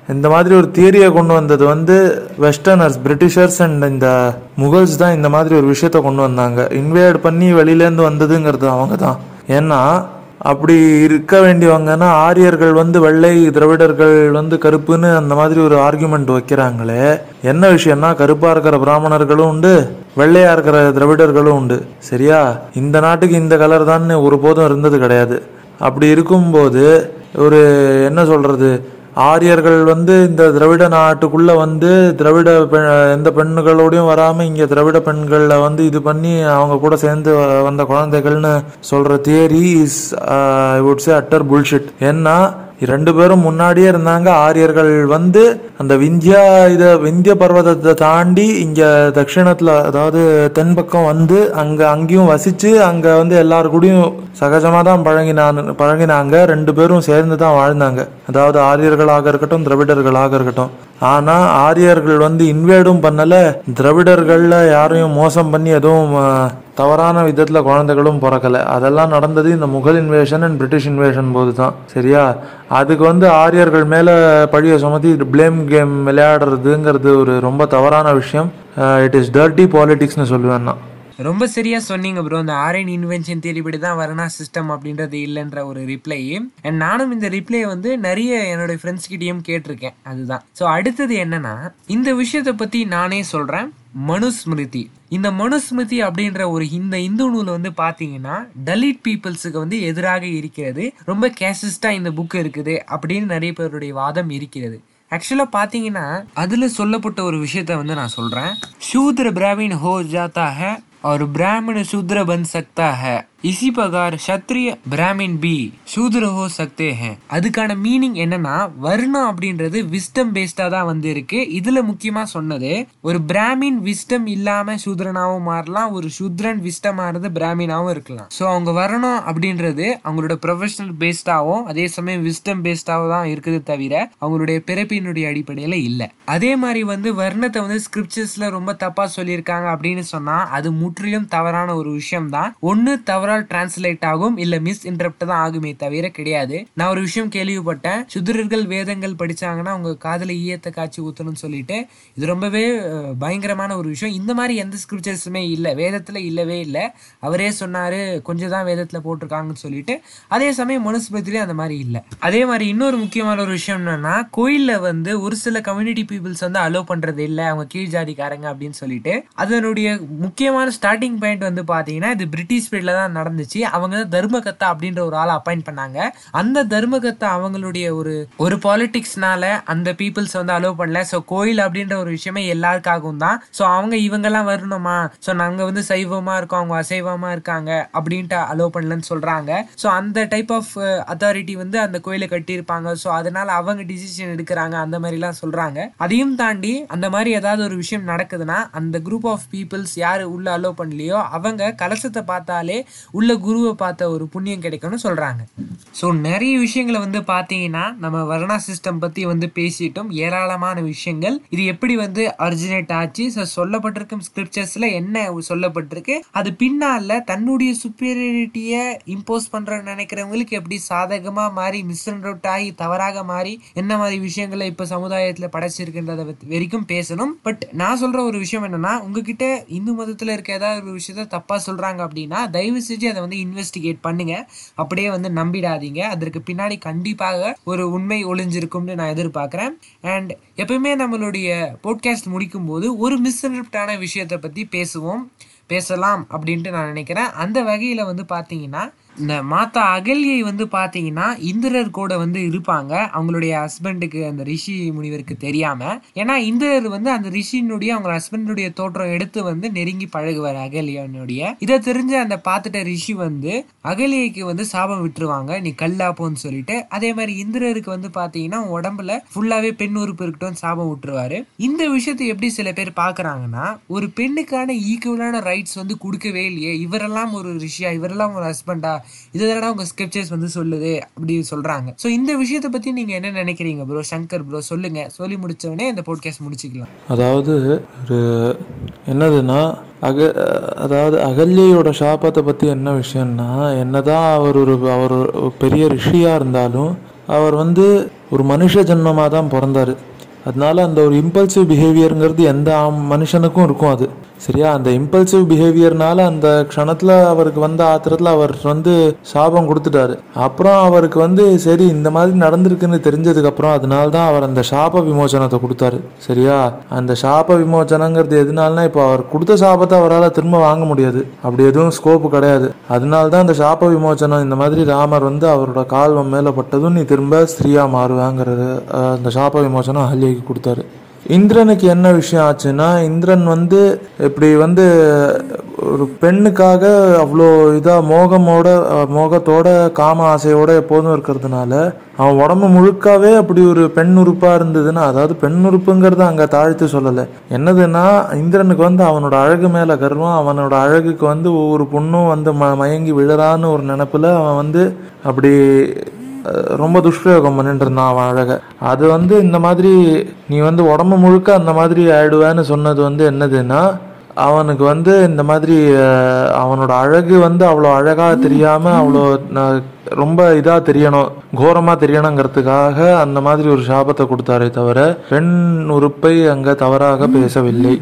இந்த மாதிரி ஒரு தியரியை கொண்டு வந்தது வந்து வெஸ்டர்னர்ஸ் பிரிட்டிஷர்ஸ் அண்ட் இந்த முகல்ஸ் தான் இந்த மாதிரி ஒரு விஷயத்த கொண்டு வந்தாங்க. இன்வேட் பண்ணி வெளியிலேருந்து வந்ததுங்கிறது அவங்க தான். ஏன்னா அப்படி இருக்க வேண்டியவங்கன்னா ஆரியர்கள் வந்து வெள்ளை திராவிடர்கள் வந்து கருப்புன்னு அந்த மாதிரி ஒரு ஆர்குமெண்ட் வைக்கிறாங்களே. என்ன விஷயம்னா கருப்பா இருக்கிற பிராமணர்களும் உண்டு வெள்ளையா இருக்கிற திராவிடர்களும் உண்டு. சரியா? இந்த நாட்டுக்கு இந்த கலர் தான் ஒருபோதும் இருந்தது கிடையாது. அப்படி இருக்கும்போது ஒரு என்ன சொல்றது? ஆரியர்கள் வந்து இந்த திராவிட நாட்டுக்குள்ள வந்து திராவிட எந்த பெண்களோடையும் வராம இங்க திராவிட பெண்களை வந்து இது பண்ணி அவங்க கூட சேர்ந்து வ- வந்த குழந்தைகள்னு சொல்ற theory is I would say utter bullshit ஏன்னா ரெண்டு பேரும் முன்னாடியே இருந்தாங்க. ஆரியர்கள் வந்து அந்த விந்தியா இத விந்திய பர்வதத்தை தாண்டி இங்க தட்சிணத்துல அதாவது தென் பக்கம் வந்து அங்க அங்கேயும் வசிச்சு அங்க வந்து எல்லாரு கூடயும் சகஜமா தான் பழகினான் பழகினாங்க. ரெண்டு பேரும் சேர்ந்து தான் வாழ்ந்தாங்க. அதாவது ஆரியர்களாக இருக்கட்டும் திரவிடர்களாக இருக்கட்டும். ஆனா ஆரியர்கள் வந்து இன்வேடும் பண்ணல. திரவிடர்களில் யாரையும் மோசம் பண்ணி எதுவும் தவறான விதத்தில் குழந்தைகளும் பிறக்கல. அதெல்லாம் நடந்தது இந்த Mughal invasion and British invasion போது தான் சரியா? அதுக்கு வந்து ஆரியர்கள் மேலே பழியை சுமத்தி ப்ளேம் கேம் விளையாடுறதுங்கிறது ஒரு ரொம்ப தவறான விஷயம். இட் இஸ் டர்ட்டி பாலிடிக்ஸ்னு சொல்லுவேன் நான். ரொம்ப சரியா சொன்னீங்க ப்ரோ இந்த ஆரியன் இன்வென்ஷன் தேடிப்படி தான் வரணா சிஸ்டம் அப்படின்றது இல்லைன்ற ஒரு ரிப்ளை அண்ட் நானும் இந்த ரிப்ளை வந்து நிறைய என்னுடைய ஃப்ரெண்ட்ஸ்கிட்டையும் கேட்டிருக்கேன். அதுதான். ஸோ அடுத்தது என்னன்னா இந்த விஷயத்தை பத்தி நானே சொல்றேன். மனுஸ்மிருதி. இந்த மனுஸ்மிருதி அப்படின்ற ஒரு இந்த இந்து நூல் வந்து பார்த்தீங்கன்னா டலிட் பீப்புள்ஸுக்கு வந்து எதிராக இருக்கிறது. ரொம்ப கேசிஸ்டாக இந்த புக் இருக்குது அப்படின்னு நிறைய பேருடைய வாதம் இருக்கிறது. ஆக்சுவலாக பார்த்தீங்கன்னா அதில் சொல்லப்பட்ட ஒரு விஷயத்த வந்து நான் சொல்கிறேன் சூத்ர பிராமின் ஹோ ஜாத்தா ஹே ஒரு பிராமண சூத்ர பன் சக்தாக இசி பகார் சத்ரிய பிராமின் பி. சூதுர ஹோ சக்தே ஹே. அதுக்கான மீனிங் என்னன்னா வர்ணம் அப்படின்றது விஸ்டம் பேஸ்டா தான் வந்து இருக்கு இதுல முக்கியமா சொன்னது ஒரு பிராமின் விஸ்டம் இல்லாம சூத்ரனாவும் மாறலாம் ஒரு சூத்ரன் விஸ்டமா இருந்து பிராமினாவும் இருக்கலாம். ஸோ அவங்க வர்ணம் அப்படின்றது அவங்களோட ப்ரொஃபஷனல் பேஸ்டாவும் அதே சமயம் விஸ்டம் பேஸ்டாவும் தான் இருக்குது தவிர அவங்களுடைய பிறப்பினுடைய அடிப்படையில இல்லை. அதே மாதிரி வந்து வர்ணத்தை வந்து ஸ்கிரிப்சர்ஸ்ல ரொம்ப தப்பா சொல்லியிருக்காங்க அப்படின்னு சொன்னா அது முற்றிலும் தவறான ஒரு விஷயம் தான் ஒன்னு தவறு ஓவரால் டிரான்ஸ்லேட் ஆகும் இல்ல மிஸ் இன்டர்ப்ட் தான் ஆகுமே தவிர கிடையாது. நான் ஒரு விஷயம் கேள்விப்பட்டேன். சுதிரர்கள் வேதங்கள் படிச்சாங்கன்னா அவங்க காதல ஈயத்தை காய்ச்சி ஊத்தணும்னு சொல்லிட்டு இது ரொம்பவே பயங்கரமான ஒரு விஷயம். இந்த மாதிரி எந்த ஸ்கிரிப்சர்ஸுமே இல்லை. வேதத்துல இல்லவே இல்லை. அவரே சொன்னாரு கொஞ்சம் தான் வேதத்துல போட்டிருக்காங்கன்னு சொல்லிட்டு. அதே சமயம் மனுஸ்மிருதிலே அந்த மாதிரி இல்லை. அதே மாதிரி இன்னொரு முக்கியமான ஒரு விஷயம் என்னன்னா கோயில்ல வந்து ஒரு சில கம்யூனிட்டி பீப்புள்ஸ் வந்து அலோவ் பண்றது இல்லை. அவங்க கீழ் ஜாதிக்காரங்க அப்படின்னு சொல்லிட்டு. அதனுடைய முக்கியமான ஸ்டார்டிங் பாயிண்ட் வந்து பாத்தீங்கன்னா இது பிரிட்டிஷ் பீரியட்ல தான் நடந்துச்சு. அவங்க தர்மகத்தா அப்படின்ற ஒரு ஆளை அப்பாயிண்ட் பண்ணாங்க. அந்த தர்மகத்தா அவங்களுடைய ஒரு ஒரு பாலிடிக்ஸ்னால அந்த பீப்புள்ஸ் வந்து அலோவ் பண்ணல. ஸோ கோயில் அப்படின்ற ஒரு விஷயமே எல்லாருக்காகவும் தான். ஸோ அவங்க இவங்கெல்லாம் வரணுமா? ஸோ நாங்க வந்து சைவமா இருக்கோம். அவங்க அசைவமா இருக்காங்க அப்படின்ட்டு அலோவ் பண்ணலன்னு சொல்றாங்க. ஸோ அந்த டைப் ஆஃப் அத்தாரிட்டி வந்து அந்த கோயிலை கட்டியிருப்பாங்க. ஸோ அதனால அவங்க டிசிஷன் எடுக்கிறாங்க. அந்த மாதிரிலாம் சொல்றாங்க. அதையும் தாண்டி அந்த மாதிரி ஏதாவது ஒரு விஷயம் நடக்குதுன்னா அந்த குரூப் ஆஃப் பீப்புள்ஸ் யார் உள்ள அலோவ் பண்ணலையோ அவங்க கலசத்தை பார்த்தாலே உள்ள குருவை பார்த்த ஒரு புண்ணியம் கிடைக்கும்னு சொல்றாங்க. ஸோ நிறைய விஷயங்களை வந்து பார்த்தீங்கன்னா நம்ம வர்ணா சிஸ்டம் பத்தி வந்து பேசிட்டோம். ஏராளமான விஷயங்கள். இது எப்படி வந்து அரிஜினேட் ஆச்சு? ஸோ சொல்லப்பட்டிருக்கும் ஸ்கிரிப்சர்ஸில் என்ன சொல்லப்பட்டிருக்கு? அது பின்னால் தன்னுடைய சுப்பீரியரிட்டியை இம்போஸ் பண்ணுற நினைக்கிறவங்களுக்கு எப்படி சாதகமாக மாறி மிஸ்அண்டர்ட் ஆகி தவறாக மாறி என்ன மாதிரி விஷயங்களை இப்போ சமுதாயத்தில் படைச்சிருக்கின்றத வரைக்கும் பேசணும். பட் நான் சொல்ற ஒரு விஷயம் என்னன்னா உங்ககிட்ட இந்து மதத்தில் இருக்க ஏதாவது ஒரு விஷயத்த தப்பாக சொல்றாங்க அப்படின்னா தயவு செஞ்சு அதை வந்து இன்வெஸ்டிகேட் பண்ணுங்க. அப்படியே வந்து நம்பிடாதீங்க. அதற்கு பின்னாடி கண்டிப்பாக ஒரு உண்மை ஒளிஞ்சிருக்கும்னு நான் எதிர்பார்க்குறேன். அண்ட் எப்பயுமே நம்மளுடைய போட்காஸ்ட் முடிக்கும் போது ஒரு மிஸ்அண்டர்டான விஷயத்தை பற்றி பேசுவோம். பேசலாம் அப்படின்ட்டு நான் நினைக்கிறேன். அந்த வகையில் வந்து பார்த்தீங்கன்னா இந்த மாதா அகல்யை வந்து பார்த்தீங்கன்னா இந்திரர் கூட வந்து இருப்பாங்க. அவங்களுடைய ஹஸ்பண்டுக்கு அந்த ரிஷி முனிவருக்கு தெரியாமல் ஏன்னா இந்திரர் வந்து அந்த ரிஷியினுடைய அவங்க ஹஸ்பண்டுடைய தோற்றம் எடுத்து வந்து நெருங்கி பழகுவார் அகல்யனுடைய. இதை தெரிஞ்ச அந்த பார்த்துட்ட ரிஷி வந்து அகலியைக்கு வந்து சாபம் விட்டுருவாங்க. நீ கல்லாப்போன்னு சொல்லிட்டு. அதே மாதிரி இந்திரருக்கு வந்து பார்த்தீங்கன்னா உடம்புல ஃபுல்லாகவே பெண் உறுப்பு இருக்கட்டும் சாபம் விட்டுருவாரு. இந்த விஷயத்தை எப்படி சில பேர் பார்க்குறாங்கன்னா ஒரு பெண்ணுக்கான ஈக்குவலான ரைட்ஸ் வந்து கொடுக்கவே இல்லையே. இவரெல்லாம் ஒரு ரிஷியா? இவரெல்லாம் ஒரு ஹஸ்பண்டா இதெல்லாம் உங்க ஸ்கிரிப்சர்ஸ் வந்து சொல்லுது அப்படி சொல்றாங்க. ஸோ இந்த விஷயத்தை பத்தி நீங்க என்ன நினைக்கிறீங்க ப்ரோ சங்கர் ப்ரோ சொல்லுங்க. சொல்லி முடித்தவொடனே இந்த போட்காஸ்ட் முடிச்சுக்கலாம். அதாவது ஒரு என்னதுன்னா அக அதாவது அகல்யோட சாபத்தை பற்றி என்ன விஷயம்னா என்னதான் அவர் ஒரு அவர் பெரிய ரிஷியாக இருந்தாலும் அவர் வந்து ஒரு மனுஷ ஜென்மமாக தான் பிறந்தாரு. அதனால அந்த ஒரு இம்பல்சிவ் பிஹேவியருங்கிறது எந்த மனுஷனுக்கும் இருக்கும் அது. சரியா? அந்த இம்பல்சிவ் பிஹேவியர்னால அந்த க்ஷணத்தில் அவருக்கு வந்த ஆத்திரத்தில் அவர் வந்து சாபம் கொடுத்துட்டாரு. அப்புறம் அவருக்கு வந்து சரி இந்த மாதிரி நடந்திருக்குன்னு தெரிஞ்சதுக்கப்புறம் அதனால தான் அவர் அந்த சாப விமோசனத்தை கொடுத்தாரு. சரியா? அந்த சாப விமோசனங்கிறது எதுனாலனா இப்போ அவர் கொடுத்த சாபத்தை அவரால் திரும்ப வாங்க முடியாது. அப்படி எதுவும் ஸ்கோப்பு கிடையாது. அதனால தான் அந்த சாப விமோசனம் இந்த மாதிரி ராமர் வந்து அவரோட கால்வம் மேலே பட்டதும் நீ திரும்ப ஸ்திரீயாக மாறுவாங்கிறது அந்த சாப விமோசனம் அஹல்யைக்கு கொடுத்தாரு. இந்திரனுக்கு என்ன விஷயம் ஆச்சுன்னா இந்திரன் வந்து இப்படி வந்து ஒரு பெண்ணுக்காக அவ்வளோ இதாக மோகமோட மோகத்தோட காம ஆசையோட எப்போதும் இருக்கிறதுனால அவன் உடம்பு முழுக்காவே அப்படி ஒரு பெண் உறுப்பாக இருந்ததுன்னா அதாவது பெண் உறுப்புங்கிறத அங்கே தாழ்த்து சொல்லலை. என்னதுன்னா இந்திரனுக்கு வந்து அவனோட அழகு மேலே கர்வம் அவனோட அழகுக்கு வந்து ஒவ்வொரு பொண்ணும் வந்து ம மயங்கி விழறான்னு ஒரு நினப்பில் அவன் வந்து அப்படி ரொம்ப துஷ்பிரயோகம் பண்ணிட்டு இருந்தான் அவன் அழக. அது வந்து இந்த மாதிரி நீ வந்து உடம்பு முழுக்க அந்த மாதிரி ஆயிடுவேன்னு சொன்னது வந்து என்னதுன்னா அவனுக்கு வந்து இந்த மாதிரி அவனோட அழகு வந்து அவ்வளோ அழகாக தெரியாமல் அவ்வளோ ரொம்ப இதாக தெரியணும் கோரமாக தெரியணுங்கிறதுக்காக அந்த மாதிரி ஒரு சாபத்தை கொடுத்தாரே தவிர பெண் உறுப்பை அங்கே தவறாக பேசவில்லை.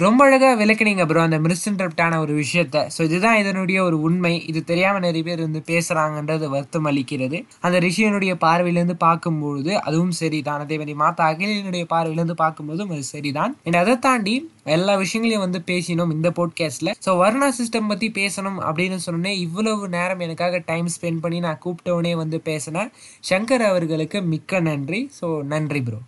ரொம்ப அழகாக விளக்குனீங்க ப்ரோ அந்த மிஸ்இன்டர்ப்டான ஒரு விஷயத்த. ஸோ இதுதான் இதனுடைய ஒரு உண்மை. இது தெரியாமல் நிறைய பேர் வந்து பேசுகிறாங்கன்றது வருத்தம் அளிக்கிறது. அந்த ரிஷியனுடைய பார்வையிலேருந்து பார்க்கும்பொழுது அதுவும் சரிதான். அதே மாதிரி மாதா அகிலினுடைய பார்வையிலேருந்து பார்க்கும்போதும் அது சரிதான். அண்ட் அதை தாண்டி எல்லா விஷயங்களையும் வந்து பேசினோம் இந்த போட்காஸ்ட்ல ஸோ வர்ணா சிஸ்டம் பற்றி பேசணும் அப்படின்னு சொன்னேன் இவ்வளவு நேரம் எனக்காக டைம் ஸ்பெண்ட் பண்ணி நான் கூப்பிட்டவனே வந்து பேசினேன் சங்கர் அவர்களுக்கு மிக்க நன்றி. ஸோ நன்றி ப்ரோ